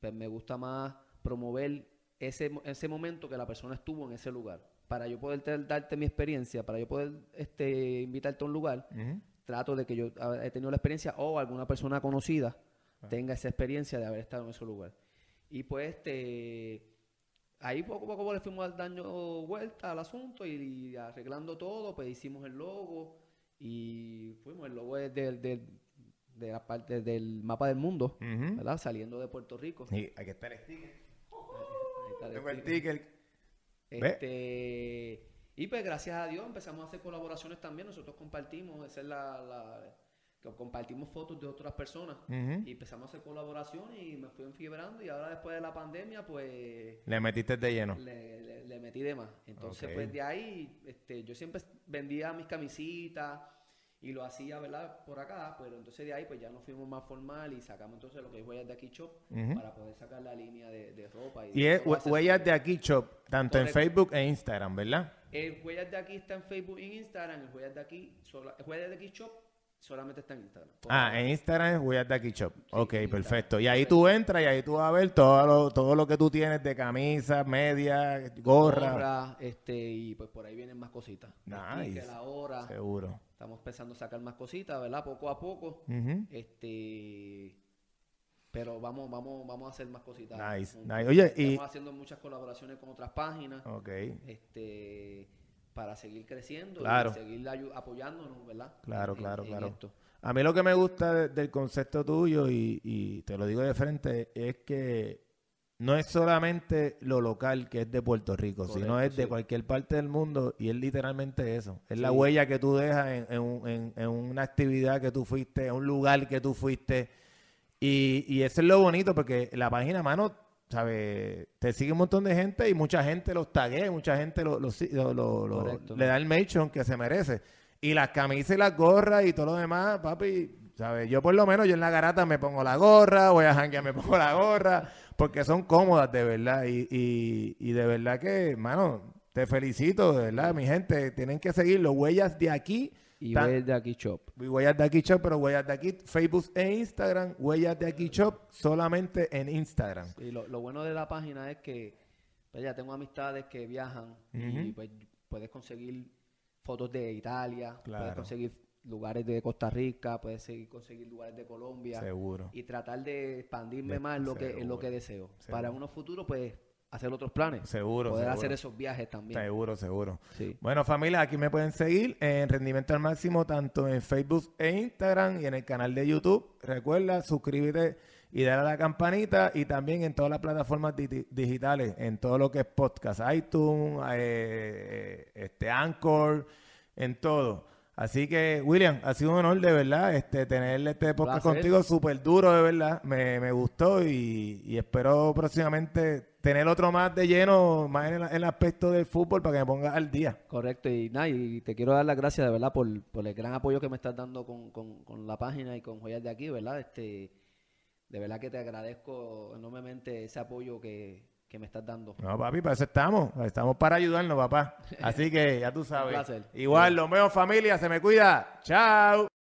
Speaker 2: pues me gusta más promover ese, ese momento que la persona estuvo en ese lugar. Para yo poder te- darte mi experiencia, para yo poder este, invitarte a un lugar, trato de que yo he tenido la experiencia o alguna persona conocida
Speaker 1: Ah.
Speaker 2: tenga esa experiencia de haber estado en ese lugar. Y pues este ahí poco a poco le fuimos dando vuelta al asunto y, y arreglando todo, pues hicimos el logo y fuimos, el logo es del, del- de la parte del mapa del mundo. ¿verdad? Saliendo de Puerto Rico.
Speaker 1: Y aquí está el sticker.
Speaker 2: Ahí está el
Speaker 1: Tengo el
Speaker 2: sticker. Este, y pues gracias a Dios empezamos a hacer colaboraciones también. Nosotros compartimos, esa es la, la- compartimos fotos de otras personas. Y empezamos a hacer colaboraciones y me fui enfiebrando. Y ahora después de la pandemia, pues
Speaker 1: Le metiste de lleno.
Speaker 2: le, le- le metí de más. Entonces, pues de ahí, este, yo siempre vendía mis camisitas y lo hacía, ¿verdad? Por acá, pero entonces de ahí, pues ya nos fuimos más formal y sacamos entonces lo que es Huellas de Aquí Shop para poder sacar la línea de, de ropa.
Speaker 1: Y
Speaker 2: de
Speaker 1: es. Huellas de Aquí Shop, tanto en. Facebook e Instagram, ¿verdad?
Speaker 2: El Huellas de Aquí está en Facebook y en Instagram. El Huellas de Aquí, el Huellas de Aquí Shop solamente está en Instagram.
Speaker 1: Ah, en Instagram es de Aquí Shop. ok,
Speaker 2: Instagram.
Speaker 1: perfecto. Y ahí tú entras y ahí tú vas a ver todo lo, todo lo que tú tienes de camisas, medias, gorra.
Speaker 2: Gorra, este, y pues por ahí vienen más cositas.
Speaker 1: Nice.
Speaker 2: la hora.
Speaker 1: Seguro.
Speaker 2: Estamos pensando sacar más cositas, ¿verdad? Poco a poco. Este, pero vamos, vamos, vamos a hacer más cositas.
Speaker 1: Nice, nice. Oye, y-
Speaker 2: Estamos haciendo muchas colaboraciones con otras páginas,
Speaker 1: Ok,
Speaker 2: este, para seguir creciendo
Speaker 1: Claro.
Speaker 2: y seguir apoyándonos, ¿verdad?
Speaker 1: Claro,
Speaker 2: En-
Speaker 1: claro,
Speaker 2: en
Speaker 1: claro.
Speaker 2: esto.
Speaker 1: A mí lo que me gusta de- del concepto tuyo, y, y te lo digo de frente, es que no es solamente lo local que es de Puerto Rico, sino es de cualquier parte del mundo y es literalmente eso. Es la huella que tú dejas en una actividad que tú fuiste, en un lugar que tú fuiste. Y, y eso es lo bonito porque la página, mano, ¿sabes? Te sigue un montón de gente y mucha gente los taguea, mucha gente lo, lo, lo- le da el mention que se merece. Y las camisas y las gorras y todo lo demás, papi, ¿sabes? Yo por lo menos, yo en la garata me pongo la gorra, voy a janguear, me *laughs* pongo la gorra, porque son cómodas de verdad. Y, y, y de verdad que, mano, te felicito, de verdad, mi gente, tienen que seguir los huellas de aquí.
Speaker 2: Y
Speaker 1: Tan-
Speaker 2: Huellas de Aquí Shop.
Speaker 1: y Huellas de aquí Shop, pero Huellas de aquí, Facebook e Instagram, Huellas de aquí Shop, solamente en Instagram.
Speaker 2: Y lo, lo bueno de la página es que pues, ya tengo amistades que viajan y
Speaker 1: Ujú.
Speaker 2: pues puedes conseguir fotos de Italia,
Speaker 1: Claro.
Speaker 2: puedes conseguir lugares de Costa Rica, puedes seguir, conseguir lugares de Colombia
Speaker 1: Seguro.
Speaker 2: y tratar de expandirme
Speaker 1: De-
Speaker 2: más en lo que, en lo que deseo.
Speaker 1: Seguro.
Speaker 2: Para unos futuros, pues, hacer otros planes.
Speaker 1: Seguro,
Speaker 2: poder
Speaker 1: seguro.
Speaker 2: hacer esos viajes también.
Speaker 1: Seguro, seguro.
Speaker 2: Sí.
Speaker 1: Bueno, familia, aquí me pueden seguir en Rendimiento al Máximo, tanto en Facebook e Instagram y en el canal de YouTube. Recuerda, suscríbete y dale a la campanita y también en todas las plataformas di- digitales, en todo lo que es podcast, iTunes, eh, este Anchor, en todo. Así que, William, ha sido un honor de verdad este, tener este podcast
Speaker 2: Placer.
Speaker 1: contigo súper duro, de verdad. Me, me gustó y, y espero próximamente tener otro más de lleno, más en el, en el aspecto del fútbol, para que me pongas al día.
Speaker 2: Correcto, y nada, y te quiero dar las gracias de verdad por, por el gran apoyo que me estás dando con, con, con la página y con Joyas de aquí, ¿verdad? Este, de verdad que te agradezco enormemente ese apoyo que, que me estás dando.
Speaker 1: No, papi, para eso estamos. Estamos para ayudarnos, papá. *laughs* Así que ya tú sabes.
Speaker 2: placer.
Speaker 1: Igual, lo veo, familia. Se me cuida. Chao.